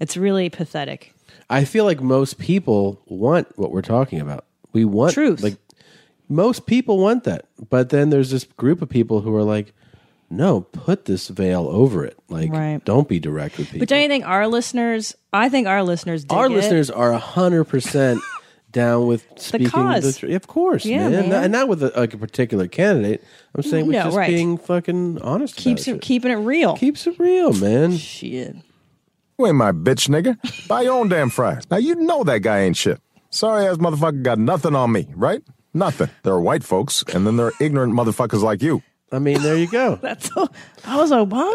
It's really pathetic. I feel like most people want what we're talking about. We want Truth. Like most people want that, but then there's this group of people who are like, "No, put this veil over it. Like, Right. don't be direct with people." But don't you think our listeners? I think our listeners. Our it. listeners are hundred percent down with speaking cause. the truth. Of course, Yeah, man. man. And not with a, like a particular candidate. I'm saying with No, just right. being fucking honest. keeps about it, keeping it real. Keeps it real, man. Shit. You ain't my bitch, nigga. Buy your own damn fries. Now you know that guy ain't shit. Sorry ass motherfucker got nothing on me, right? Nothing. There are white folks, and then there are ignorant motherfuckers like you. I mean, there you go. That's that was Obama.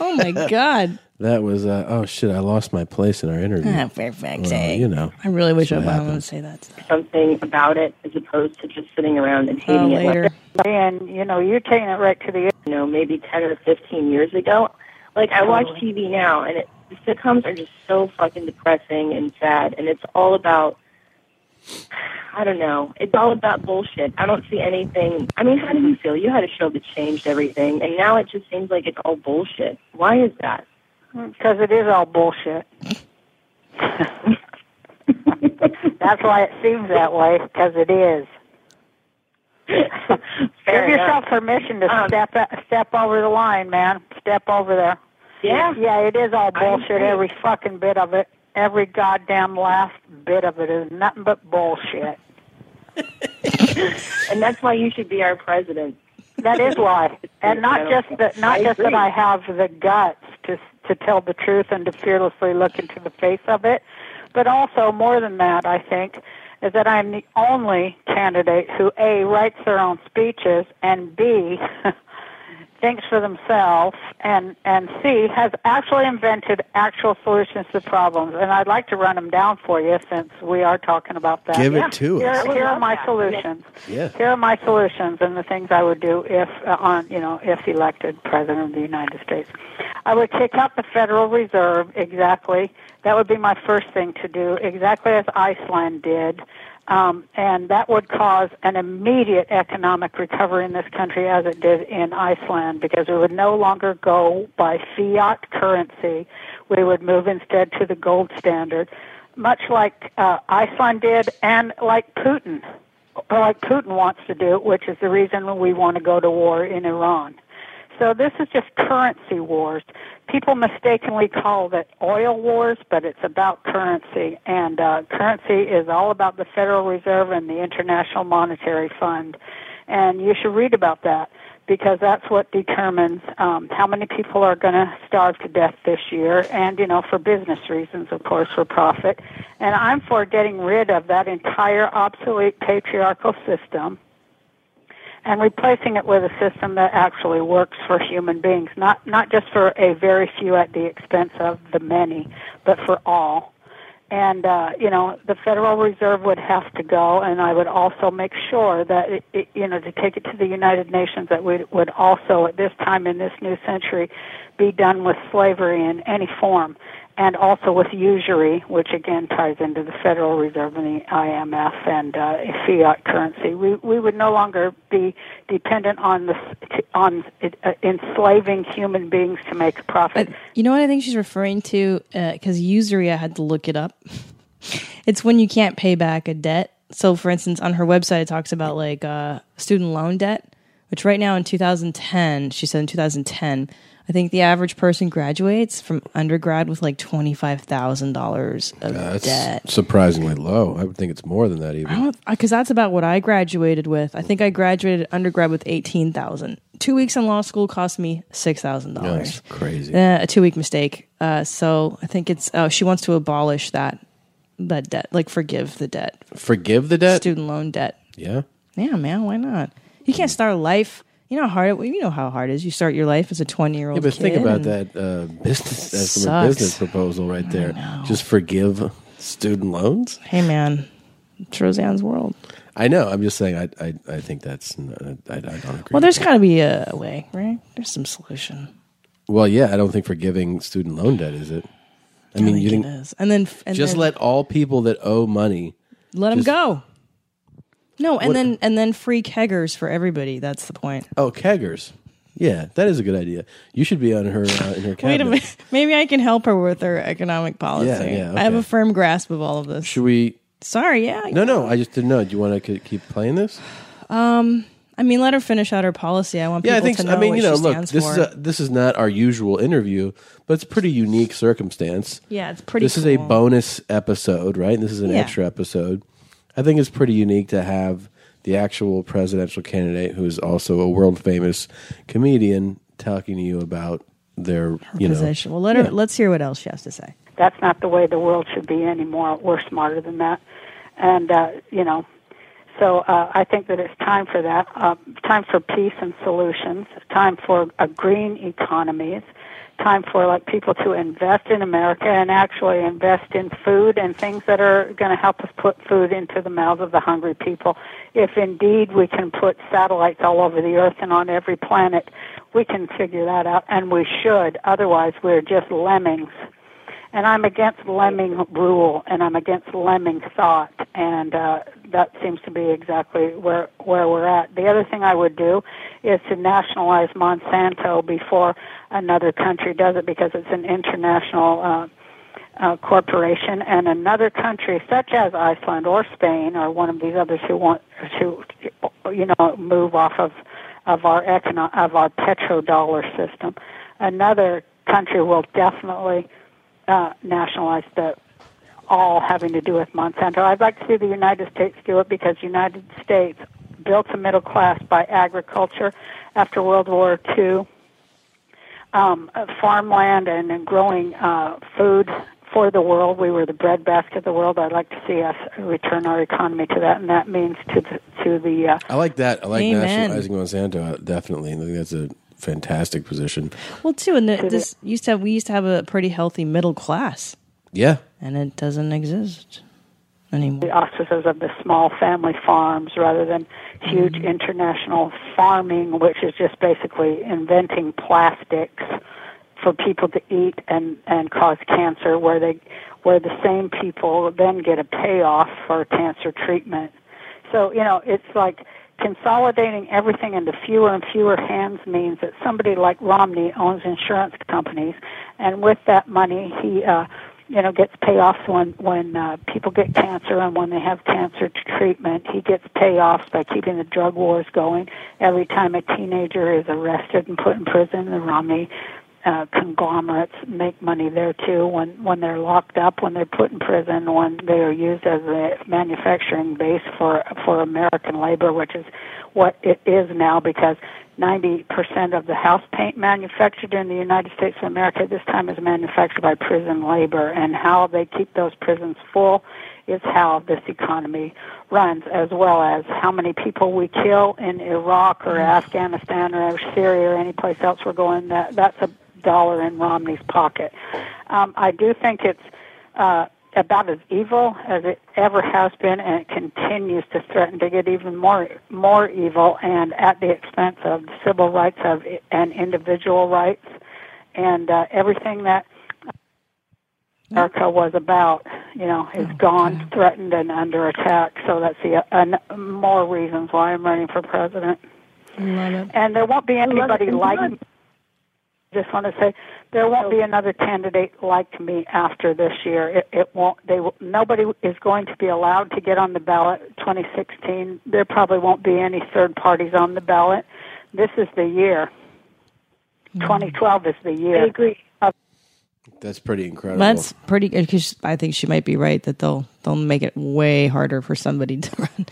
oh my god. That was uh, oh shit! I lost my place in our interview. Ah, Fairfax, Well, eh? you know, I really wish that's what Obama happens. would say that. Something about it as opposed to just sitting around and hating Oh, it. later. And, you know, you're taking it right to the You know, maybe ten or fifteen years ago. Like I watch TV now, and it, the sitcoms are just so fucking depressing and sad, and it's all about. I don't know. It's all about bullshit. I don't see anything. I mean, how did you feel? You had a show that changed everything, and now it just seems like it's all bullshit. Why is that? Because it is all bullshit. That's why it seems that way, because it is. Give yourself permission to Um, step step over the line, man. Step over there. Yeah. Yeah, it is all bullshit. Every fucking bit of it. Every goddamn last bit of it is nothing but bullshit. and that's why you should be our president. That is why, and not just that. Not I just that. I have the guts to to tell the truth and to fearlessly look into the face of it, but also more than that, I think, is that I'm the only candidate who a writes their own speeches and b thinks for themselves and and c has actually invented actual solutions to problems. And I'd like to run them down for you since we are talking about that. Give it to here, us. Here are my solutions. Yeah. Here are my solutions and the things I would do if uh, on you know if elected president of the United States. I would kick out the Federal Reserve exactly. That would be my first thing to do, exactly as Iceland did. Um, and that would cause an immediate economic recovery in this country as it did in Iceland because we would no longer go by fiat currency. We would move instead to the gold standard, much like uh, Iceland did and like Putin or like Putin wants to do, which is the reason we want to go to war in Iran. So this is just currency wars. People mistakenly call it oil wars, but it's about currency. And uh, currency is all about the Federal Reserve and the International Monetary Fund. And you should read about that because that's what determines um, how many people are going to starve to death this year. And, you know, for business reasons, of course, for profit. And I'm for getting rid of that entire obsolete patriarchal system and replacing it with a system that actually works for human beings, not not just for a very few at the expense of the many, but for all. And uh, you know, the Federal Reserve would have to go, and I would also make sure that it, it, you know to take it to the United Nations that we would also at this time in this new century be done with slavery in any form and also with usury, which again ties into the Federal Reserve and the IMF and uh, fiat currency. We we would no longer be dependent on the on uh, enslaving human beings to make a profit. You know what I think she's referring to? Because usury, I had to look it up. It's when you can't pay back a debt. So, for instance, on her website, it talks about like uh, student loan debt, which right now in 2010, she said in 2010, I think the average person graduates from undergrad with like $25,000 of That's debt. surprisingly low. I would think it's more than that even. because that's about what I graduated with. I think I graduated undergrad with eighteen thousand. Two weeks in law school cost me six thousand dollars. That's crazy. Uh, a two week mistake. Uh, so I think it's oh she wants to abolish that that debt, like forgive the debt, Forgive the debt? student loan debt. Yeah. Yeah, man, why not? You can't start life. You know how hard. it- You know how hard it is. You start your life as a twenty year old. Yeah, but think about that uh, business as from a Sucks. business proposal right there. Just forgive student loans. Hey, man, it's Roseanne's world. I know. I'm just saying. I I, I think that's. I, I don't agree. Well, there's got to be a way, right? There's some solution. Well, yeah. I don't think forgiving student loan debt is it. I mean, you think think it is. And then and just then- let all people that owe money Let them just- go. No, and What- then and then free keggers for everybody. That's the point. Oh, keggers. Yeah, that is a good idea. You should be on her uh, in her Wait a minute. Maybe I can help her with her economic policy. Yeah, yeah, I have okay. a firm grasp of all of this. Should we? Sorry, yeah. No, no. I just didn't know. Do you want to keep playing this? Um, I mean, let her finish out her policy. I want people Yeah, I think. to So. know I mean, what you know, she look. stands This for. is a, this is not our usual interview, but it's a pretty unique circumstance. Yeah, it's pretty This is a cool. bonus episode, right? This is an Yeah. extra episode. I think it's pretty unique to have the actual presidential candidate, who is also a world famous comedian, talking to you about their you know position. Well, let her. Yeah. Let's hear what else she has to say. That's not the way the world should be anymore. We're smarter than that, and uh, you know. So uh, I think that it's time for that. Uh, time for peace and solutions. Time for a green economies. Time for like people to invest in America and actually invest in food and things that are going to help us put food into the mouths of the hungry people. If indeed we can put satellites all over the earth and on every planet, we can figure that out, and we should. Otherwise, we're just lemmings and I'm against lemming rule, and I'm against lemming thought, and uh, that seems to be exactly where where we're at. The other thing I would do is to nationalize Monsanto before another country does it, because it's an international. Uh, uh, corporation and another country such as Iceland or Spain or one of these others who want to you know move off of of our econo- of our petrodollar system another country will definitely uh, nationalize the all having to do with Monsanto. I'd like to see the United States do it because United States built a middle class by agriculture after World War II, um, farmland and, and growing uh, food for the world. We were the breadbasket of the world. I'd like to see us return our economy to that, and that means to the, to the uh, I like that. I like Amen. nationalizing Monsanto. uh, Definitely, I think that's a fantastic position. Well, too, and the, this used to have, we used to have a pretty healthy middle class, Yeah, and it doesn't exist anymore. the auspices of the small family farms rather than huge mm-hmm. international farming, which is just basically inventing plastics for people to eat and and cause cancer, where they where the same people then get a payoff for cancer treatment. So you know, it's like consolidating everything into fewer and fewer hands means that somebody like Romney owns insurance companies, and with that money, he uh, you know gets payoffs when when uh, people get cancer and when they have cancer treatment. He gets payoffs by keeping the drug wars going. Every time a teenager is arrested and put in prison, the Romney uh, conglomerates make money there too when when they're locked up, when they're put in prison, when they are used as a manufacturing base for for American labor, which is what it is now because 90% of the house paint manufactured in the United States of America at this time is manufactured by prison labor and how they keep those prisons full is how this economy runs as well as how many people we kill in Iraq or Afghanistan or Syria or any place else we're going that that's a dollar in Romney's pocket. Um, I do think it's uh, about as evil as it ever has been, and it continues to threaten to get even more more evil, and at the expense of the civil rights of and individual rights, and uh, everything that America was about, you know, is gone, threatened, and under attack. So that's the uh, more reasons why I'm running for president. Love it. And there won't be anybody like God- me. I just want to say there won't be another candidate like me after this year. It, it won't. They will, nobody is going to be allowed to get on the ballot. 2016. There probably won't be any third parties on the ballot. This is the year. 2012 is the year. I agree. that's pretty incredible. That's pretty good because I think she might be right that they'll they'll make it way harder for somebody to run.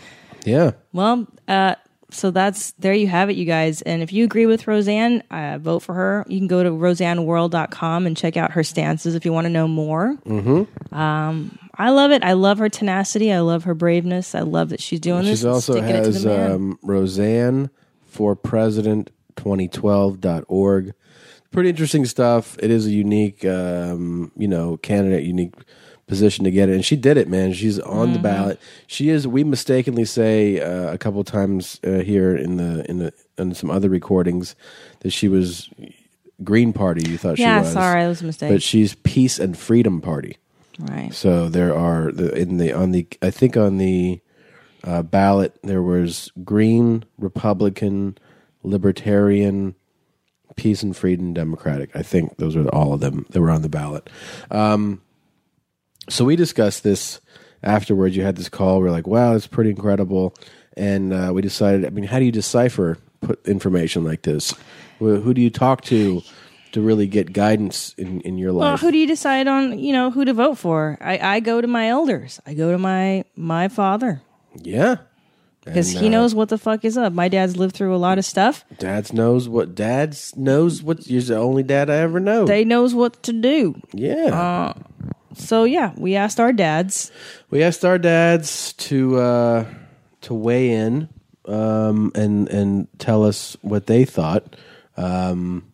yeah. Well, uh, so that's there you have it, you guys. And if you agree with Roseanne, uh, vote for her. You can go to roseanneworld.com and check out her stances if you want to know more. Mm-hmm. Um, I love it. I love her tenacity. I love her braveness. I love that she's doing this. She also sticking it to has um, Roseanne for President 2012.org. Pretty interesting stuff. It is a unique, um, you know, candidate, unique position to get it. And she did it, man. She's on the Mhm. ballot. She is. We mistakenly say uh, a couple times uh, here in the in the in some other recordings that she was Green Party. You thought Yeah, she was. sorry, that was a mistake. But she's Peace and Freedom Party. Right. So there are the in the on the I think on the uh, ballot there was Green, Republican, Libertarian, Peace and Freedom, Democratic. I think those are all of them that were on the ballot. Um, so we discussed this afterwards. You had this call. We are like, wow, it's pretty incredible. And uh, we decided. I mean, how do you decipher put information like this? Who, who do you talk to to really get guidance in, in your life. Well, who do you decide on? You know who to vote for? I, I go to my elders. I go to my my father yeah, because he uh, knows what the fuck is up. My dad's lived through a lot of stuff. Dad's knows what dad's knows what you're the only dad I ever know. They knows what to do. yeah. Uh, so yeah, we asked our dads. we asked our dads to uh to weigh in um and and tell us what they thought. Um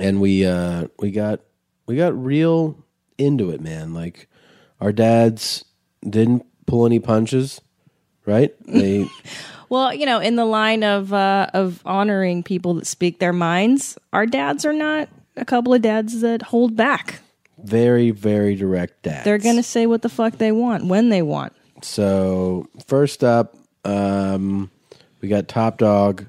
and we uh we got we got real into it, man. Like our dads didn't pull any punches, right? They Well, you know, in the line of uh, of honoring people that speak their minds, our dads are not a couple of dads that hold back. Very very direct dads. They're gonna say what the fuck they want when they want. So first up, um, we got Top Dog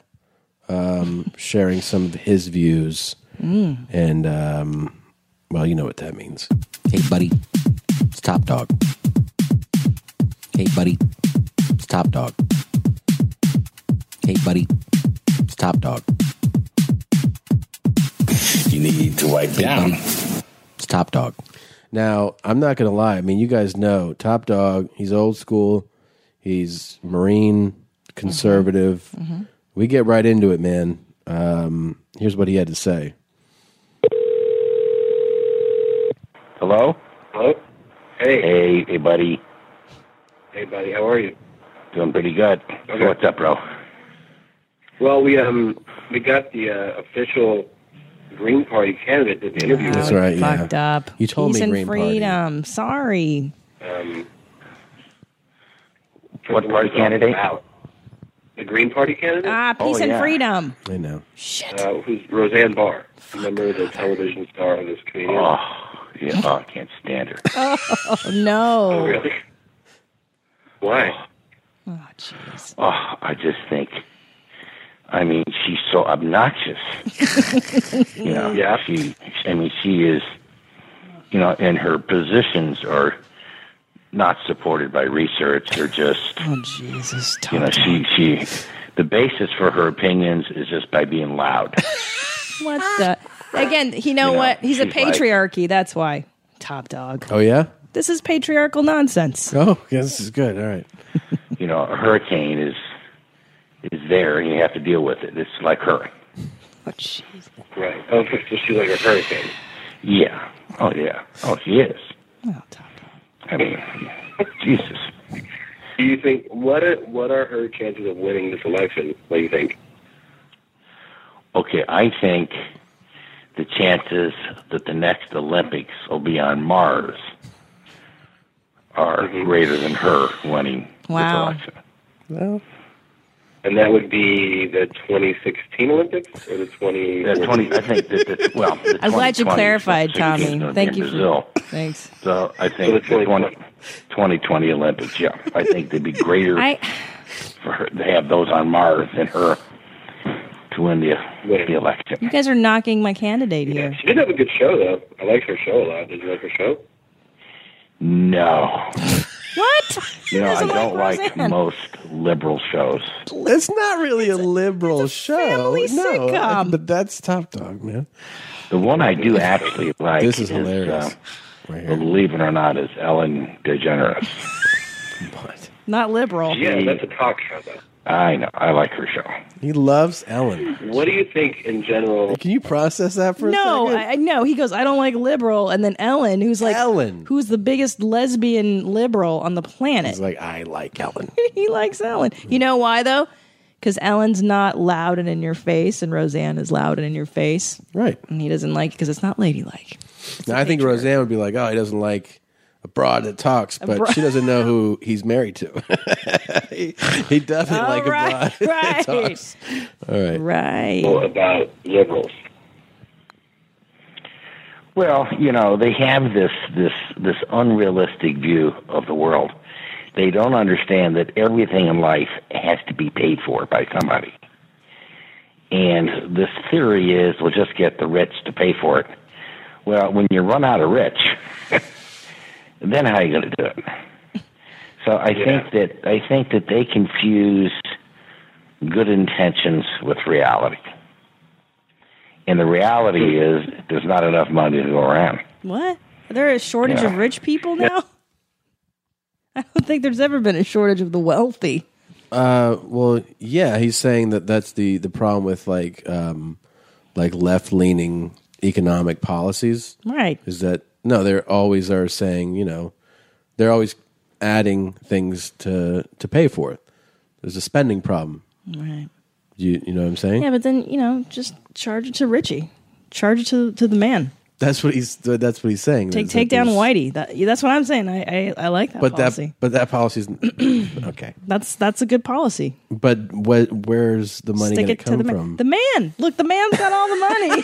um, sharing some of his views, Mm. and um, well, you know what that means. Hey, buddy, it's Top Dog. Hey, buddy, it's Top Dog. Hey, buddy, it's Top Dog. You need to wipe down. It's Top Dog. Now, I'm not gonna lie. I mean, you guys know Top Dog. He's old school. He's Marine. conservative. Mm-hmm. We get right into it, man. Um, here's what he had to say. Hello? Hello? Hey. Hey, hey, buddy. Hey, buddy. How are you? Doing pretty good. Okay. What's up, bro? Well, we um we got the uh, official Green Party candidate at the interview. That's right. Yeah. Fucked up. You told Peace me and Green Party. freedom. Sorry. Um, What party candidate? About. The Green Party candidate? Ah, peace and freedom. I know. Uh, who's Roseanne Barr? Remember the television star of this comedian? Oh, yeah. Oh, I can't stand her. Oh no. Oh, really? Why? Oh jeez. Oh, I just think. I mean, she's so obnoxious. you know, Yeah. She, I mean, she is. You know, and her positions are not supported by research. They're just. Oh Jesus. You know, she she. The basis for her opinions is just by being loud. What the? Again, you know You know, what? He's a she's like- patriarchy. That's why. Top dog. Oh yeah. This is patriarchal nonsense. Oh, yeah, this is good. All right. you know, a hurricane is is there, and you have to deal with it. It's like her. Oh jeez. Right. Oh, so she's like a hurricane. Yeah. Oh yeah. Oh, she is. Oh, top I mean, Jesus. Do you think what are, what are her chances of winning this election? What do you think? Okay, I think the chances that the next Olympics will be on Mars are mm-hmm. greater than her winning Wow. this election. Well, And that would be the 2016 Olympics or the 20? The 20, I think that the, well, the I'm glad you clarified, Tommy. gonna Thank in you for- Brazil. Thanks. So I think the 20, 2020 Olympics, yeah, I think they'd be greater I for her to have those on Mars than her to win the, the election. you guys are knocking my candidate here. She did have a good show though. I liked her show a lot. Did you like her show? No. What? You know, I doesn't don't like like Roseanne? most liberal shows. It's not really a liberal show. family no, sitcom. but that's Top Dog, man. The one I do actually like This is hilarious. uh, Right believe it or not, is Ellen DeGeneres. but Not liberal. Yeah, that's a talk show though. I know. I like her show. He loves Ellen. What do you think in general? Can you process that for No, a second? I, I no. He goes, I don't like liberal, and then Ellen, who's like Ellen. who's the biggest lesbian liberal on the planet. He's like, I like Ellen. he likes Ellen. You know why though? Because Ellen's not loud and in your face, and Roseanne is loud and in your face, Right. and he doesn't like because it's not ladylike. Now, I think Roseanne would be like, oh, he doesn't like a broad that talks, but broad- she doesn't know who he's married to. he, he doesn't Oh, like right, a broad right. that talks. All right. Right. about liberals? Well, you know, they have this this this unrealistic view of the world. They don't understand that everything in life has to be paid for by somebody. And this theory is we'll just get the rich to pay for it. Well, when you run out of rich, then how are you going to do it? So I think that I think that they confuse good intentions with reality. And the reality is there's not enough money to go around. What? Are there a shortage Yeah. of rich people now? I don't think there's ever been a shortage of the wealthy. Uh, well, yeah, he's saying that that's the the problem with like um, like left leaning economic policies. Right. Is that no? They're always are saying you know they're always adding things to to pay for it. There's a spending problem. Right. You you know what I'm saying? Yeah, but then you know, just charge it to Richie. Charge it to to the man. That's what he's that's what he's saying. Take take down Whitey. That, that's what I'm saying. I I, I like that But policy. that but that policy's okay. that's that's a good policy. But what where's the money Stick going it to to come the man. from? The man. Look, the man's got all the money.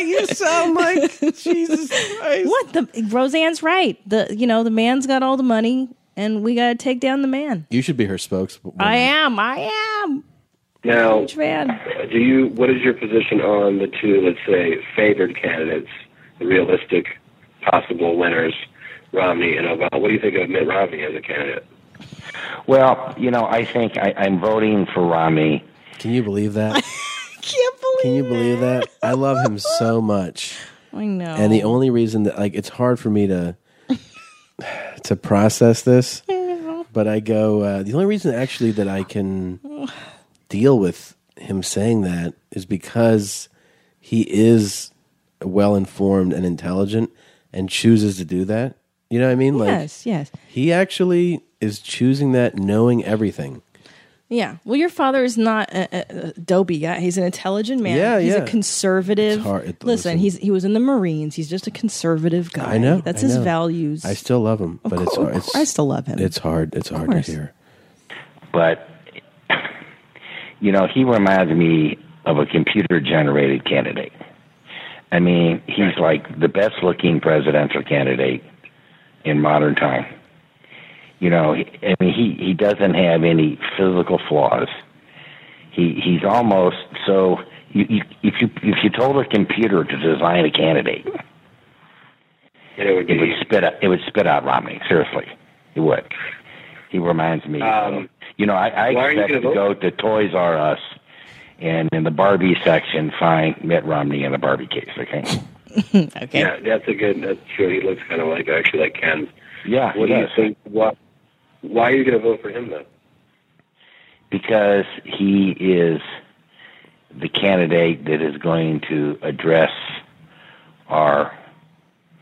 you sound like Jesus Christ. What the Roseanne's right. The you know the man's got all the money, and we got to take down the man. You should be her spokeswoman. I am. I am. Now, Huge fan. do you? What is your position on the two, let's say, favored candidates, the realistic possible winners, Romney and Obama? What do you think of Mitt Romney as a candidate? Well, you know, I think I, I'm voting for Romney. Can you believe that? Can't believe. Can you believe that? I love him so much. I know. And the only reason that like it's hard for me to to process this but I go. Uh, the only reason actually that I can deal with him saying that is because he is well informed and intelligent and chooses to do that. You know what I mean? Like yes, yes. he actually is choosing that, knowing everything. Yeah. Well, your father is not a, a, a dopey guy. He's an intelligent man. Yeah, he's yeah. a conservative. It's hard- it- listen, listen. he's he was in the Marines. He's just a conservative guy. I know. That's I his know. values. I still love him, Of but it's hard. of It's, course I still love him. It's hard. It's hard to hear. but you know he reminds me of a computer generated candidate i mean he's like the best looking presidential candidate in modern time. You know i mean he he doesn't have any physical flaws. He he's almost so you, you if you if you told a computer to design a candidate it would, it would spit out it would spit out romney seriously. It would. He reminds me of, Um, you know i, I why are you expect gonna go to toys r us and in the barbie section find mitt romney in the barbie case okay okay. Yeah, that's a good. That's true. He looks kind of like actually like Ken. Yeah, What he do you does. think? What? Why are you going to vote for him though? because he is the candidate that is going to address our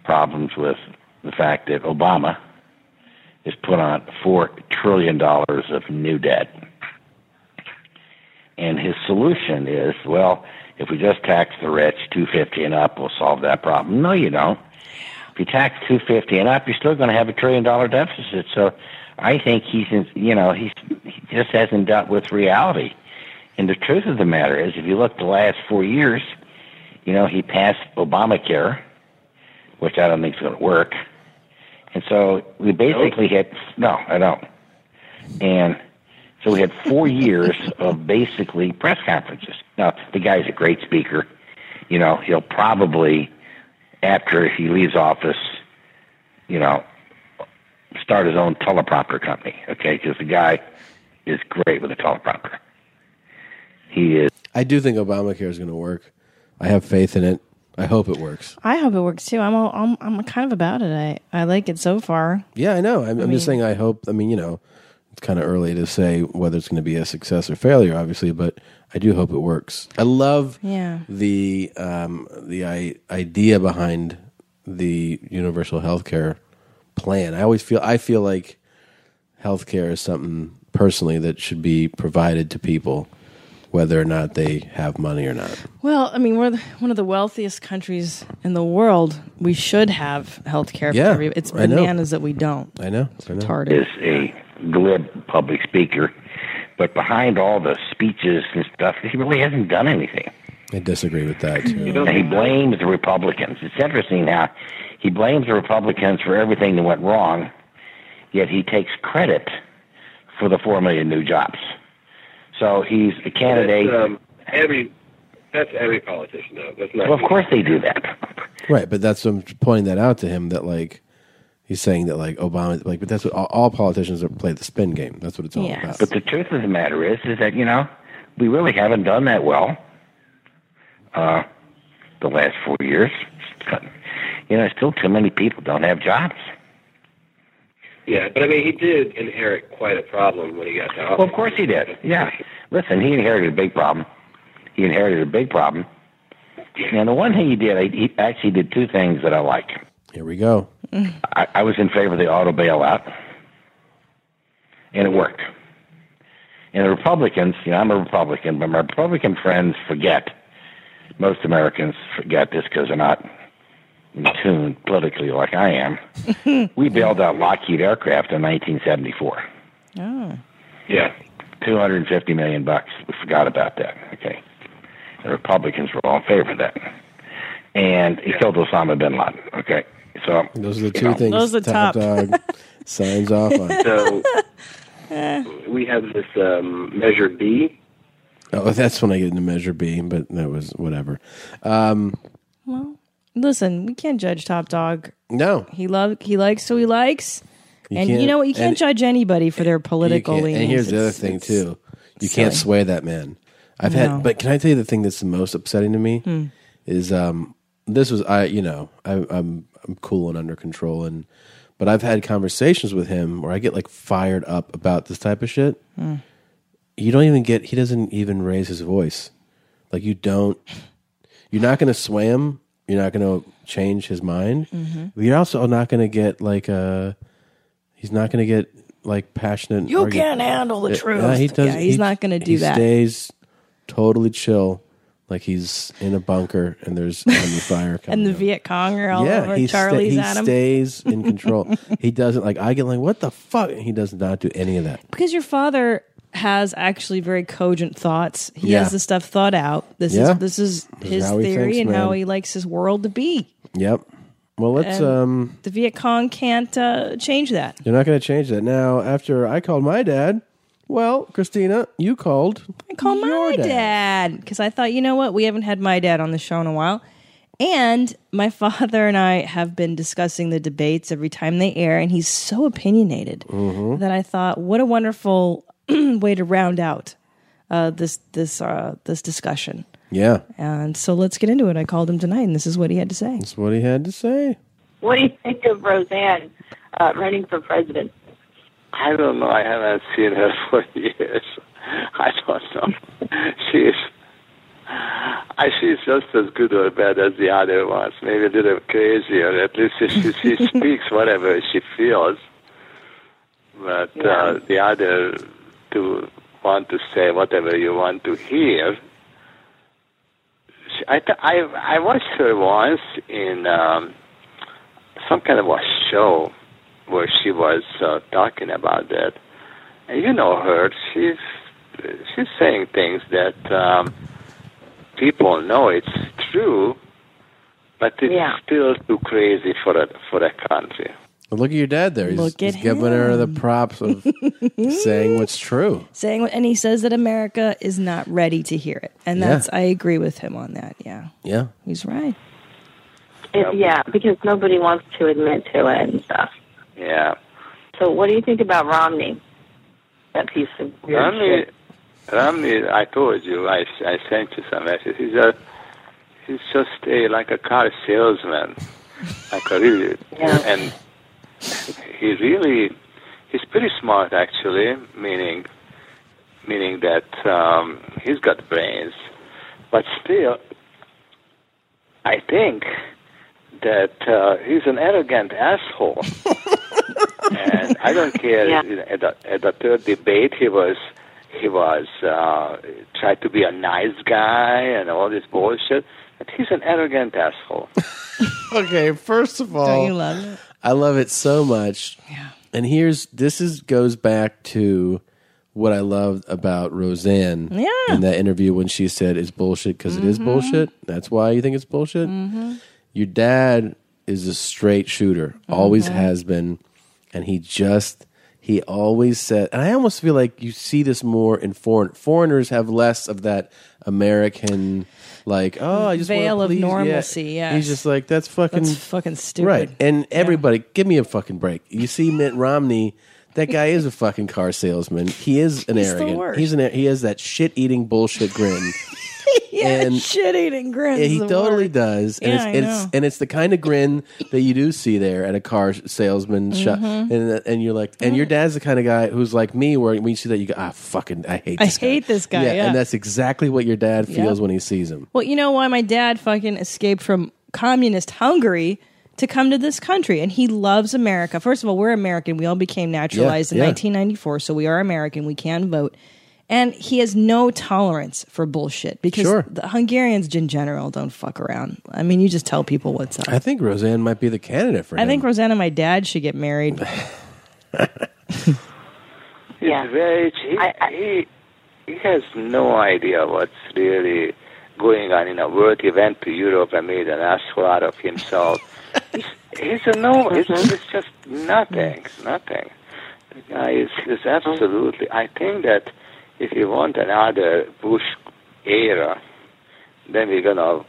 problems with the fact that Obama has put on four trillion dollars of new debt. And his solution is, well, if we just tax the rich, two fifty and up, we'll solve that problem. No, you don't. If you tax two fifty and up, you're still going to have a trillion dollar deficit. So, I think he's, in, you know, he's he just hasn't dealt with reality. And the truth of the matter is, if you look the last four years, you know, he passed Obamacare, which I don't think is going to work. And so we basically hit. no, I don't. And so we had four years of basically press conferences. Now the guy's a great speaker. You know, he'll probably after he leaves office, you know, start his own teleprompter company. Okay, because the guy is great with a teleprompter. He is. I do think Obamacare is going to work. I have faith in it. I hope it works. I hope it works too. I'm all, I'm I'm kind of about it. I I like it so far. Yeah, I know. I'm, I'm mean- just saying. I hope. I mean, you know, it's kind of early to say whether it's going to be a success or failure, obviously, but I do hope it works. I love Yeah. the um, the I- idea behind the universal healthcare plan. I always feel I feel like healthcare is something personally that should be provided to people, whether or not they have money or not. Well, I mean, we're the, one of the wealthiest countries in the world. We should have health care Yeah, for everybody. It's bananas that we don't. I know. I know. retarded. is a glib public speaker, but behind all the speeches and stuff, he really hasn't done anything. I disagree with that too. And he blames the Republicans. It's interesting how he blames the Republicans for everything that went wrong, yet he takes credit for the four million new jobs. So he's a candidate. That's, um, every. That's every politician though. That's not. well, of course they do that. Right, but that's I'm pointing that out to him that like he's saying that like Obama like but that's what all, all politicians are play the spin game. That's what it's all about. But the truth of the matter is, is that you know we really haven't done that well. Uh, the last four years, you know, still too many people don't have jobs. Yeah, but I mean, he did inherit quite a problem when he got to office. Well, of course he did. Yeah. Listen, he inherited a big problem. He inherited a big problem. And the one thing he did, he actually did two things that I like. Here we go. I, I was in favor of the auto bailout, and it worked. And the Republicans, you know, I'm a Republican, but my Republican friends forget. Most Americans forget this because they're not in tune politically like I am. we bailed out Lockheed Aircraft in 1974. Oh. Yeah. 250 million bucks. We forgot about that. Okay. The Republicans were all in favor of that. And he killed Osama bin Laden. Okay. So Those are the you two know. things Those are Top top. Dog signs off on. So we have this um, Measure B. Oh, that's when I get into Measure B, but that was whatever. Um, Well, listen, we can't judge Top Dog. No, he love he likes who he likes, You and you know what? You can't and- jotch anybody for their political leanings. And here's the other thing too: you can't silly. sway that man. I've No. had, but can I tell you the thing that's the most upsetting to me Hmm. is um, this was I, you know, I, I'm I'm cool and under control, and but I've had conversations with him where I get like fired up about this type of shit. Mm. You don't even get. He doesn't even raise his voice. Like you don't. You're not going to sway him. You're not going to change his mind. Mhm. But You're also not going to get like a. He's not going to get like passionate. You can't handle the truth. he does, Yeah, he's he- not gonna do that. he that. Stays totally chill, like he's in a bunker and there's enemy fire coming. And the Viet Cong are all yeah, over he, sta- Charlie's he at him. stays in control. he doesn't like. I get like, what the fuck? He does not do any of that. Because your father has actually very cogent thoughts. He Yeah. has the stuff thought out. This Yeah. is this is his how he theory thinks, and how man. he likes his world to be. Yep. Well, let's. Um the Viet Cong can't uh, change that. You're not going to change that now. After I called my dad, well, Christina, you called. I called my dad because I thought, you know what, we haven't had my dad on the show in a while, and my father and I have been discussing the debates every time they air, and he's so opinionated Mm-hmm. that I thought, what a wonderful way to round out uh, this this uh, this discussion. Yeah, And so let's get into it. I called him tonight, and this is what he had to say. that's what he had to say. What do you think of Roseanne uh, running for president? I don't know. I haven't seen her for years. I don't know. She's, I she's just as good or bad as the other ones. Maybe a little crazier. At least she, she speaks whatever she feels. But uh, the other to want to say whatever you want to hear. She, I, th- I I watched her once in um, some kind of a show where she was uh, talking about that. And you know her; she's she's saying things that um, people know it's true, but it's still too crazy for a for a country. Well, look at your dad there. He's, Look at he's giving her the props of saying what's true. Saying, what- and he says that America is not ready to hear it, and Yeah. that's I agree with him on that. Yeah, Yeah. he's right. It, yeah, because nobody wants to admit to it and stuff. Yeah. So, what do you think about Romney? That piece of weird Romney, shit. Romney, I told you, I, I sent you some message. He's a, he's just a like a car salesman, like a really, and he really, he's pretty smart actually, meaning, meaning that um, he's got brains, but still, I think that uh, he's an arrogant asshole. and I don't care. At, the, at the third debate, he was he was uh, tried to be a nice guy and all this bullshit. But he's an arrogant asshole. okay, first of all, Don't you love it? I love it so much. Yeah. And here's this is goes back to what I loved about Roseanne Yeah. in that interview when she said it's bullshit because it is Mhm. bullshit. That's why you think it's bullshit. Mm-hmm. Your dad is a straight shooter, always Mhm. has been, and he just he always said. And I almost feel like you see this more in foreign foreigners have less of that American like oh I just Veil of please- yeah. yes. He's just like that's fucking That's fucking stupid. Right. And everybody, give me a fucking break. You see Mitt Romney, that guy is a fucking car salesman. He is an He's arrogant. He's an he has that shit eating bullshit grin. yeah, And- shit eating grins. Yeah, he totally word. does, and Yeah, it's, I it's know. and it's the kind of grin that you do see there at a car salesman shop, Mhm. and and you're like, and your dad's the kind of guy who's like me, where when you see that you go, ah, fucking, I hate, I this guy. hate this guy. Yeah, and that's exactly what your dad feels when he sees him. Well, you know why my dad fucking escaped from communist Hungary to come to this country, and he loves America. First of all, we're American. We all became naturalized Yeah, in yeah. 1994, so we are American. We can vote. And he has no tolerance for bullshit because Sure. the Hungarians in general don't fuck around. I mean, you just tell people what's up. I think Roseanne might be the candidate for I him. think Roseanne and my dad should get married. He's very. He, he he has no idea what's really going on in a world. He went to Europe and made an asshole out of himself. he's, he's a no. It's, it's mm-hmm. just nothing. Nothing. The guy is is absolutely. I think that if you want another Bush era, then we're gonna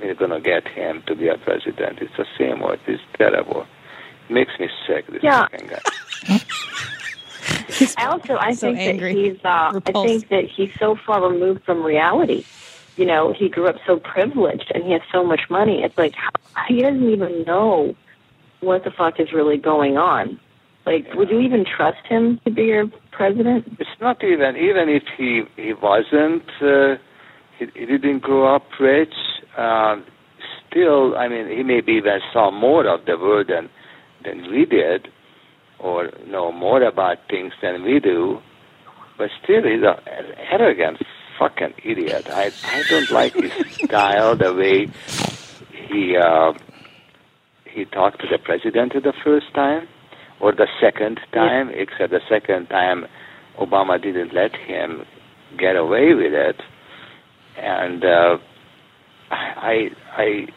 we're gonna get him to be a president. It's the same word. It's terrible. It makes me sick. This Yeah. fucking guy. I also I So think angry. that he's uh, I think that he's so far removed from reality. You know, he grew up so privileged and he has so much money. It's like how, he doesn't even know what the fuck is really going on. Like, would you even trust him to be your president? It's not even even if he he wasn't uh, he, he didn't grow up rich. Um, still, I mean, he maybe even saw more of the world than than we did, or know more about things than we do. But still, he's a, an arrogant fucking idiot. I I don't like his style, the way he uh, he talked to the president the first time or the second time, except the second time Obama didn't let him get away with it. And uh, I, I,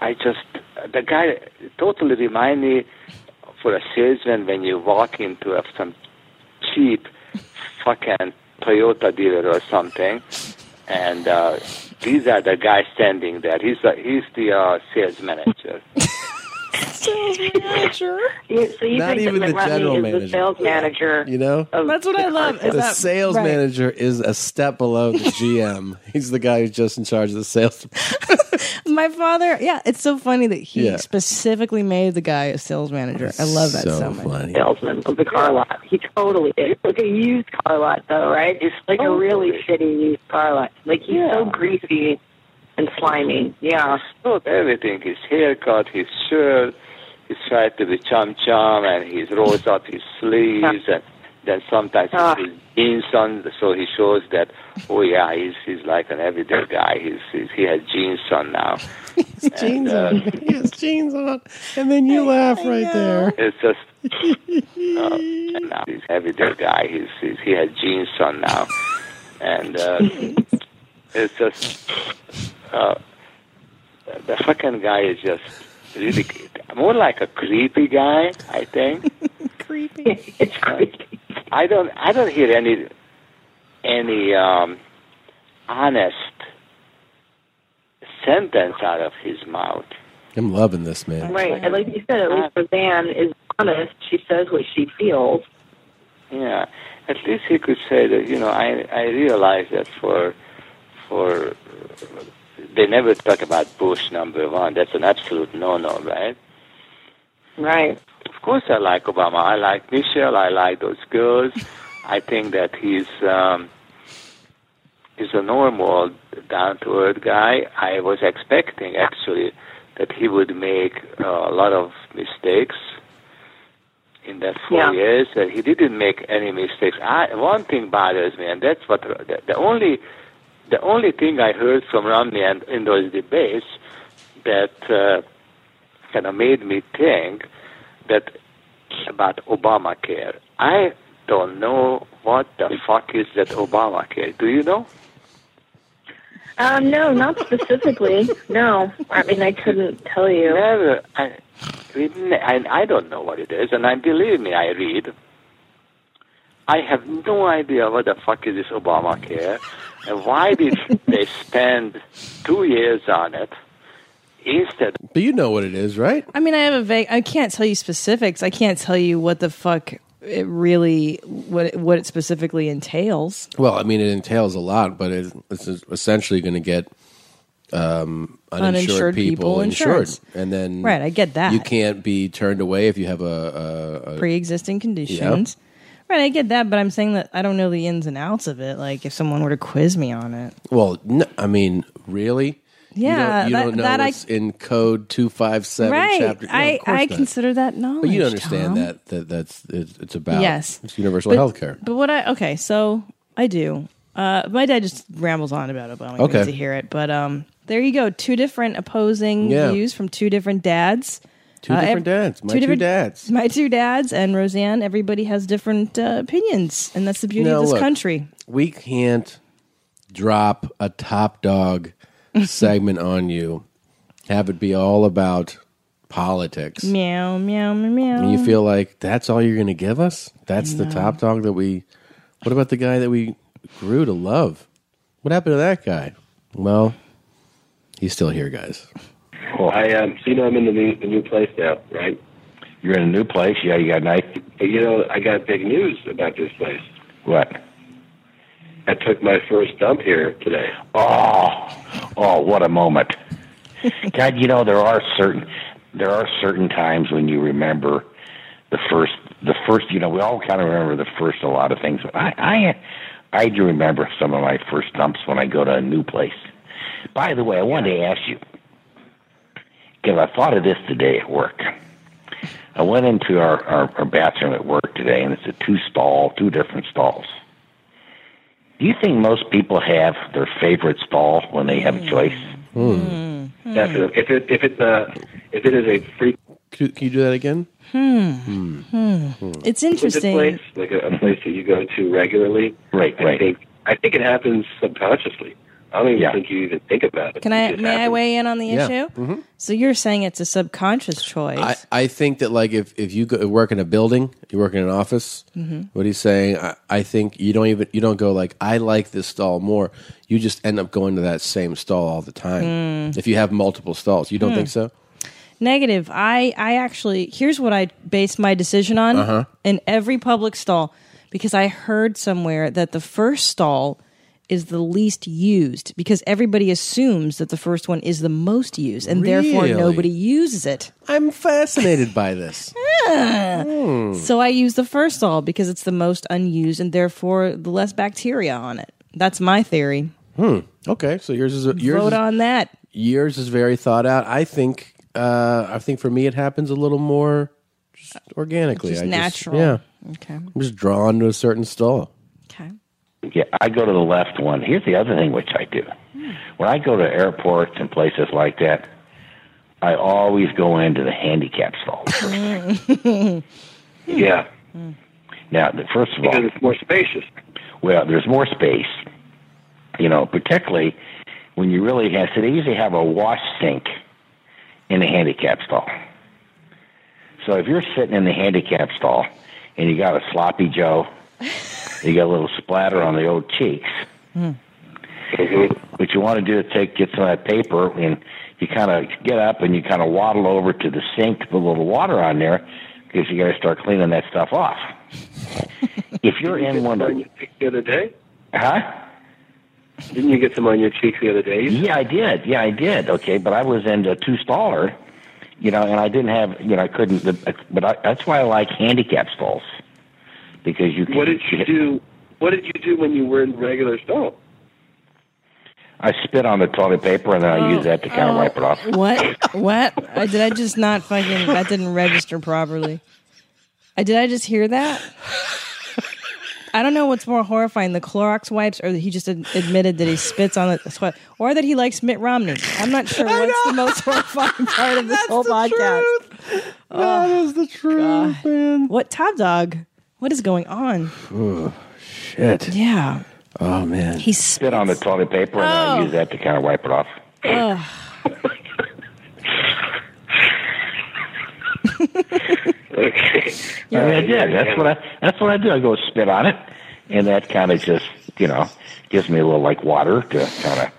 I just the guy totally remind me for a salesman when you walk into a, some cheap fucking Toyota dealer or something, and uh, these are the guys standing there. He's the he's the uh, sales manager. Sales manager. You, so you Not think even that the Mitt general is manager. the sales manager? You know? That's what I love. Is the that- sales right. manager is a step below the GM. He's the guy who's just in charge of the sales. My father, yeah, it's so funny that he Yeah. specifically made the guy a sales manager. I love that so, So much. funny. salesman of the car lot. He totally is. Like a used car lot, though, right? It's like a oh. really shitty used car lot. Like he's so greasy and slimy. Yeah. Not everything. His haircut, his shirt, he's tried to be chum chum, and he rolls up his sleeves, and then sometimes he Ah. puts jeans on, so he shows that, oh yeah, he's he's like an everyday guy. He's, he's he has jeans on now. He's jeans uh, on. He has jeans on. And then you laugh right there. It's just, uh, and now he's everyday guy. He's, he's he has jeans on now, and uh, it's just uh, the fucking guy is just really more like a creepy guy. I think. creepy. it's creepy. I don't I don't hear any any um, honest sentence out of his mouth. I'm loving this, man. Right. And like you said, at least Roseanne is honest. She says what she feels. Yeah, at least he could say that you know I I realize that for for they never talk about Bush number one. That's an absolute no no, right? Right. Of course, I like Obama. I like Michelle. I like those girls. I think that he's um, he's a normal, down to earth guy. I was expecting actually that he would make uh, a lot of mistakes in that four Yeah. years. Uh, he didn't make any mistakes. I, one thing bothers me, and that's what the, the only the only thing I heard from Romney and in those debates that uh, kind of made me think that about Obamacare. I don't know what the fuck is that Obamacare. Do you know? Um, no, not specifically. no. I mean, I couldn't tell you. Never. I, I, I don't know what it is, and I believe me, I read. I have no idea what the fuck is this Obamacare, and why did they spend two years on it instead? But you know what it is, right? I mean, I have a vague. I can't tell you specifics. I can't tell you what the fuck it really what it, what it specifically entails. Well, I mean, it entails a lot, but it, it's essentially going to get um, uninsured, Uninsured people, people insured, insurance. and then Right, I get that. you can't be turned away if you have a, a, a Pre-existing conditions. Right, I get that, but I'm saying that I don't know the ins and outs of it. Like if someone were to quiz me on it, Well, no, I mean, really? Yeah, you don't, you that- don't know that I- in code two five seven right? chapter. No, I course I not. consider that knowledge. But you understand Tom. that that that's it's, it's about Yes. it's universal But- health care. But what I okay, so I do. Uh, my dad just rambles on about it, Obama. You Okay. to hear it, but um, there you go. Two different opposing Yeah. views from two different dads. Two Uh, different ev- dads. My two different- dads. My two dads and Roseanne. Everybody has different uh, opinions, and that's the beauty Now, of this look, country. We can't drop a top dog segment on you. Have it be all about politics. Meow meow meow meow. And you feel like that's all you're going to give us? That's the top dog that we. What about the guy that we grew to love? What happened to that guy? Well, he's still here, guys. I um, so you know I'm in the new, the new place now, right? You're in a new place. Yeah, you got nice. But you know I got big news about this place. What? I took my first dump here today. Oh, oh, what a moment! God, you know there are certain there are certain times when you remember the first, the first. You know, we all kind of remember the first a lot of things. But I, I, I do remember some of my first dumps when I go to a new place. By the way, I wanted to ask you because I thought of this today at work. I went into our, our, our bathroom at work today, and it's a two stall, two different stalls. Do you think most people have their favorite stall when they have a choice? Definitely. If it if it's uh if it is a free Can, can you do that again? Hmm. Hmm. It's interesting. place, like a, a place that you go to regularly, right? I think I think it happens subconsciously. I don't even think you even think about it. Can I? just May I weigh in on the Yeah. issue? Mhm. So you're saying it's a subconscious choice. I, I think that like if, if you go, work in a building, you work in an office. Mhm. What he's saying, I, I think you don't even you don't go like I like this stall more. You just end up going to that same stall all the time. Hmm. If you have multiple stalls, you don't Hmm. think so? Negative. I I actually here's what I base my decision on Uh-huh. in every public stall because I heard somewhere that the first stall is the least used because everybody assumes that the first one is the most used and therefore nobody uses it. I'm fascinated by this. Hmm. So I use the first stall because it's the most unused and therefore the less bacteria on it. That's my theory. Hmm. Okay, so yours is yours Vote is, on that. yours is very thought out. I think uh, I think for me it happens a little more just organically, Just I natural. yeah, Okay. I'm just drawn to a certain stall. Yeah, I go to the left one. Here's the other thing which I do. When I go to airports and places like that, I always go into the handicap stall. Yeah. Now, first of all, Because it's more spacious. well, there's more space. You know, particularly when you really have. So they usually have a wash sink in the handicap stall. So if you're sitting in the handicap stall and you got a sloppy Joe, you got a little splatter on the old cheeks. Hmm. What you want to do is take get some of that paper and you kind of get up and you kind of waddle over to the sink to put a little water on there because you got to start cleaning that stuff off. if you're in one of on your cheeks the other day? huh? Didn't you get some on your cheeks the other day? Yeah, I did. Yeah, I did. Okay, but I was in a two staller, you know, and I didn't have, you know, I couldn't. But I, that's why I like handicap stalls because you. Can, What did you do? What did you do when you were in regular stall? I spit on the toilet paper and then I oh. use that to kind of wipe it off. Oh. What? What? I, did I just not fucking? That didn't register properly. I did. I just hear that. I don't know what's more horrifying: the Clorox wipes, or that he just ad- admitted that he spits on the sweat, or that he likes Mitt Romney. I'm not sure what's the most horrifying part of this whole podcast. That oh, is the truth, man. What top dog? What is going on? Oh, shit. Yeah. Oh man. He spit on the toilet paper and I Oh. use that to kind of wipe it off. Ugh. Okay. I mean, I did. That's what I. That's what I do. I go spit on it, and that kind of just, you know, gives me a little like water to kind of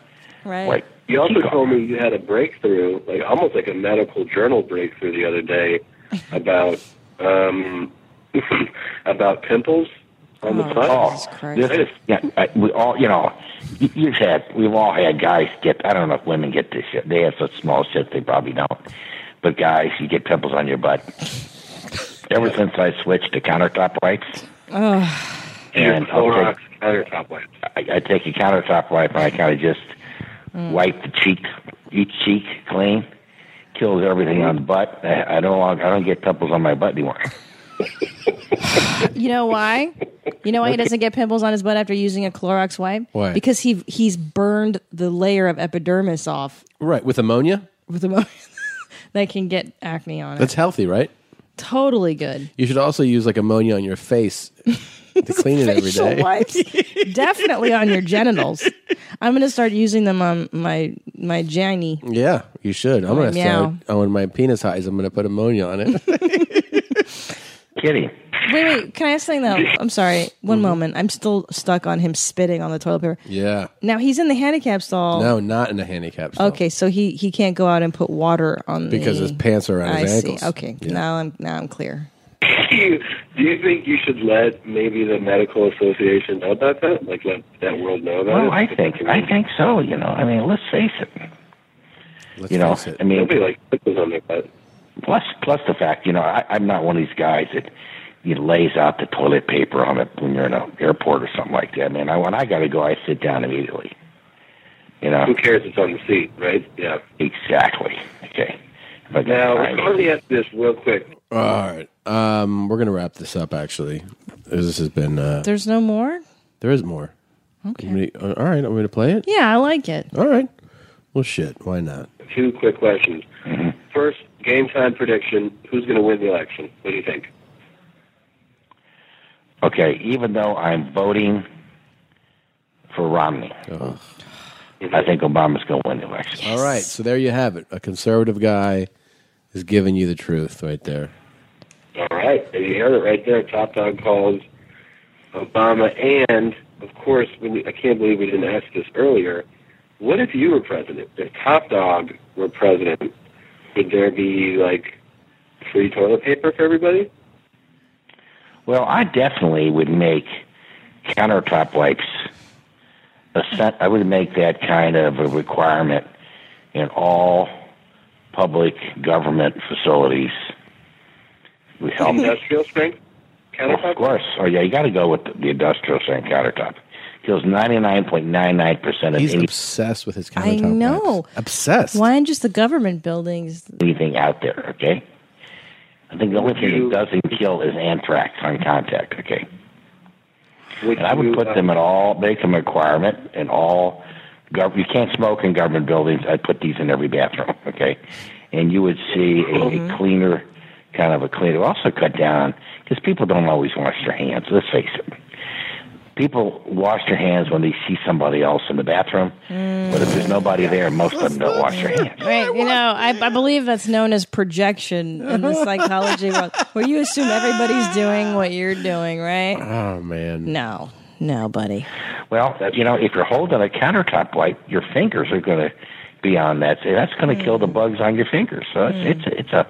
Right. like. You also told me you had a breakthrough, like almost like a medical journal breakthrough the other day about um about pimples on the butt. Oh, this, yeah, we all, you know, you- you've had, we've all had guys get. I don't know if women get this shit. They have such small shit, they probably don't. But guys, you get pimples on your butt. Ever since I switched to countertop wipes, Ugh. and I'll take, countertop wipes. I, I take a countertop wipe and I kind of just mm. wipe the cheek, each cheek clean. Kills everything mm. on the butt. I, I don't. I don't get pimples on my butt anymore. You know why? You know why he doesn't get pimples on his butt after using a Clorox wipe? Why? Because he he's burned the layer of epidermis off Right with ammonia. with ammonia that can get acne on it. That's healthy, right? totally good. You should also use like ammonia on your face to clean it every Facial day. wipes, definitely on your genitals. I'm gonna start using them on my my Janie. Yeah, you should. I'm gonna meow. start when my penis highs. I'm gonna put ammonia on it. Kidding. Wait, wait. Can I ask something though? I'm sorry. One Mm-hmm. moment. I'm still stuck on him spitting on the toilet paper. yeah. Now he's in the handicap stall. No, not in a handicap stall. Okay, so he he can't go out and put water on Because the, his pants are around I his see. ankles. Okay, now I'm now I'm clear. Do you, do you think you should let maybe the medical association know about that? Like let that world know about Well, it? I think I think so. You know, I mean, let's face it. Let's you know, face it. I mean, Nobody likes pimples on their butt. Plus, plus the fact, you know, I, I'm not one of these guys that you know, lays out the toilet paper on it when you're in an airport or something like that. Man, I, when I got to go, I sit down immediately. You know, Who cares? It's on the seat, right? Yeah. exactly. Okay. But Now, I- let me ask this real quick. All right. Um, we're gonna wrap this up. Actually, this has been. Uh, There's no more? there is more. Okay. You ready- all right. I'm going to play it. Yeah, I like it. All right. Well, shit. Why not? Two quick questions. First, game time prediction. Who's going to win the election? What do you think? Okay, even though I'm voting for Romney, I think Obama's going to win the election. All right. So there you have it. A conservative guy is giving you the truth right there. All right, and you heard it right there. Top Dog calls Obama, and of course, when we, I can't believe we didn't ask this earlier. What if you were president? If Top Dog were president, would there be like free toilet paper for everybody? Well, I definitely would make countertop wipes. I would make that kind of a requirement in all public government facilities. We help. Industrial strength countertop. Of course. Oh yeah, you got to go with the, the industrial strength countertop. Kills ninety nine point nine nine percent of He's any, obsessed with his contact. I countertop. know. Obsessed. Why in just the government buildings? anything out there. Okay. I think the only thing that doesn't kill is anthrax on contact. Okay. Would And I would you, put uh, them in all, make them a requirement in all. Gov- you can't smoke in government buildings. I'd put these in every bathroom. Okay. And you would see a, a cleaner, kind of a cleaner. Also cut down because people don't always wash their hands. Let's face it. People wash their hands when they see somebody else in the bathroom, but if there's nobody there, most of them don't wash their hands. Right, you know, I, I believe that's known as projection in the psychology world, where you assume everybody's doing what you're doing, right? Oh man. No, no, buddy. Well, uh, you know, if you're holding a countertop wipe, your fingers are going to be on that. So that's going to kill the bugs on your fingers. So it's it's a, it's a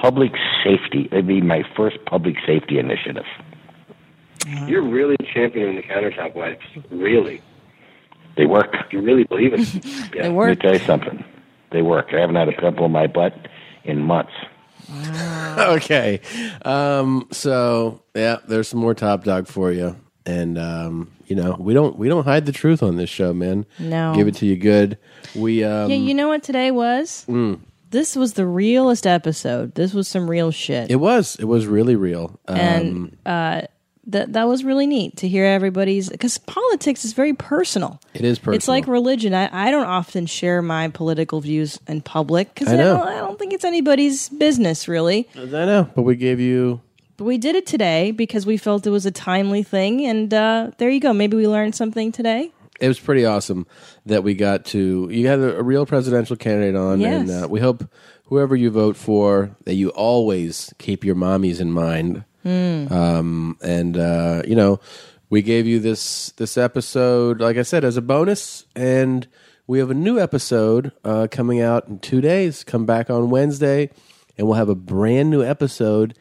public safety. It'd be my first public safety initiative. You're really championing the countertop wipes. Really, They work. you really believe it? Yeah. They work. Let me tell you something. They work. I haven't had a pimple in my butt in months. okay. Um, so yeah, there's some more top dog for you. And um, you know, we don't we don't hide the truth on this show, man. No. Give it to you good. We um yeah, you know what today was? mm, This was the realest episode. This was some real shit. it was it was really real. Um, and uh, that that was really neat to hear everybody's because politics is very personal. it is personal. It's like religion. I, I don't often share my political views in public because I I, don't, I don't think it's anybody's business, really. I know, but we gave you But we did it today because we felt it was a timely thing, and uh, there you go. Maybe we learned something today. it was pretty awesome that we got to you had a, a real presidential candidate on and uh, we hope whoever you vote for that you always keep your mommies in mind Hmm. um, and uh, you know we gave you this this episode like i said as a bonus and we have a new episode uh, coming out in two days come back on wednesday and we'll have a brand new episode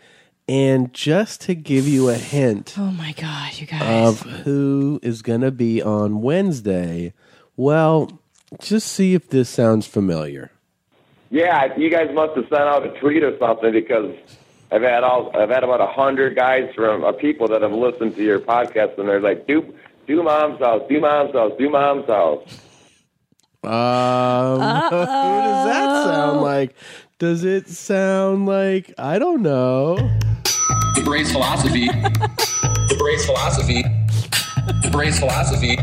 and just to give you a hint Oh my god, you guys! of who is going to be on Wednesday. Well, just see if this sounds familiar. Yeah, you guys must have sent out a tweet or something because I've had all I've had about a hundred guys from uh, people that have listened to your podcast and they're like, do do mom's house, do mom's house, do mom's house. Um, who does that sound like? Does it sound like I don't know? The Braves philosophy. the Braves philosophy. The Braves philosophy.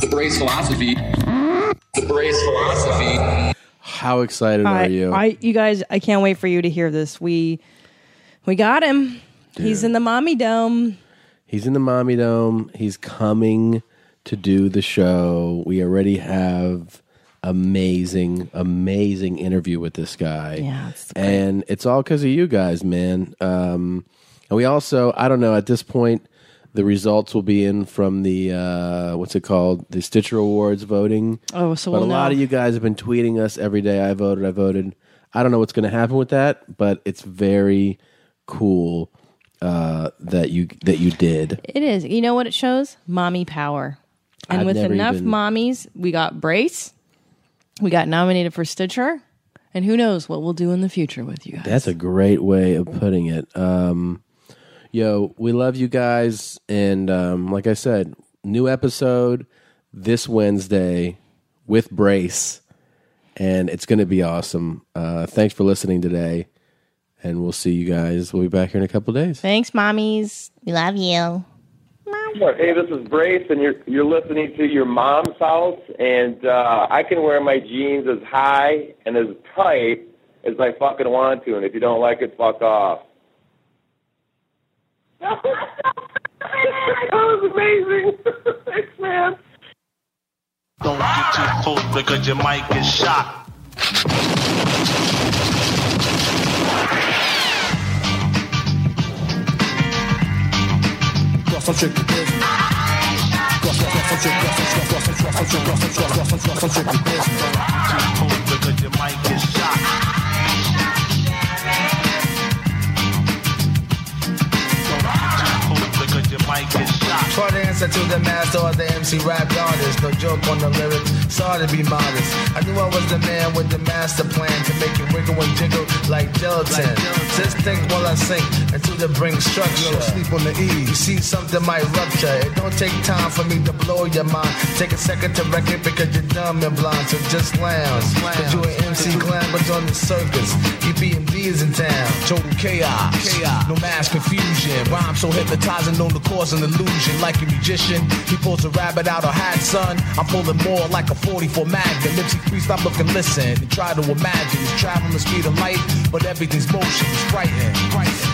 The Braves philosophy. The Braves philosophy. How excited I, are you? I, you guys, I can't wait for you to hear this. We, we got him. He's in the mommy dome. He's in the Mommy Dome. He's coming to do the show. We already have amazing, amazing interview with this guy. Yeah, and it's all because of you guys, man. Um, and we also, I don't know, at this point, the results will be in from the uh, what's it called, the Stitcher Awards voting. Oh, so but we'll a lot of you guys have been tweeting us every day. I voted. I voted. I don't know what's going to happen with that, but it's very cool uh, that you that you did. It is. You know what it shows? Mommy power. And I've with never enough even- mommies, we got Brace. We got nominated for Stitcher. And who knows what we'll do in the future with you guys. That's a great way of putting it. Um, yo, we love you guys, and um, like I said, new episode this Wednesday with Brace, and it's going to be awesome. Uh, thanks for listening today, and we'll see you guys. We'll be back here in a couple days. Thanks, mommies. We love you. Hey, this is Brace, and you're you're listening to your mom's house, and uh, I can wear my jeans as high and as tight as I fucking want to, and if you don't like it, fuck off. that was amazing. Thanks, man. Don't get too close because you might get shot. Mike is you you. Try to answer to the master or the MC rap artist. No joke on the lyrics, sorry to be modest. I knew I was the man with the master plan to make it wiggle and jiggle like gelatin. Just think while I sink into the brink structure. Yo, sleep on the E. You see something might rupture. It don't take time for me to blow your mind. Take a second to wreck it because you're dumb and blind. So just lounge. Cause you an MC Glamour's on the circus. EPMD is in town. Total chaos. chaos. No mass confusion. Rhyme so hypnotizing, known to cause an illusion. Like a magician, he pulls a rabbit out of hat, son. I'm pulling more like a 44 Magnum. Nipsey free, stop looking, listen, and try to imagine. He's traveling the speed of light, but everything's motion. It's frightening.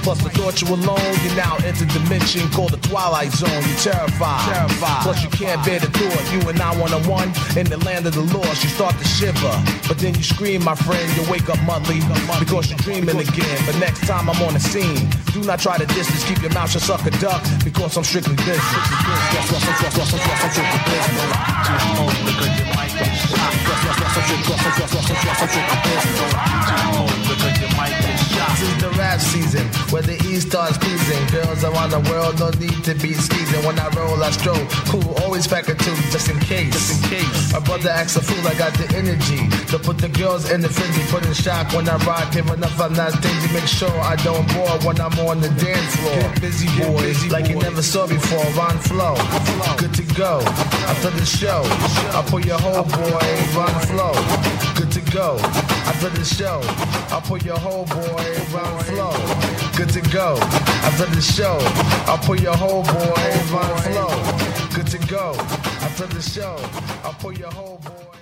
Plus the thought you were alone, you're now interdimension called the Twilight Zone. You're terrified. Terrified. Plus you can't bear the thought. You and I one on one in the land of the lost. You start to shiver, but then you scream, my friend. You wake up monthly because you're dreaming again. But next time I'm on the scene, do not try to distance. Keep your mouth shut, suck a duck, because I'm strictly close because you might This is the rap season where the East starts pleasing. Girls around the world don't need to be skeezing. When I roll, I stroll. Cool, always pack a two just in case. Just in case. My brother acts a fool, I got the energy to put the girls in the frenzy. Put in shock when I rock. Give enough, I'm not stingy. Make sure I don't bore when I'm on the dance floor. Get busy, boys, like you never saw before. Run flow, good to go. After the show, I'll pull your whole boy. Run flow, good to go. After the show, I'll pull your whole boy. Run flow, good to go. I After the show, I'll pull your whole boy. Run flow, good to go. I After the show, I'll pull your whole boy.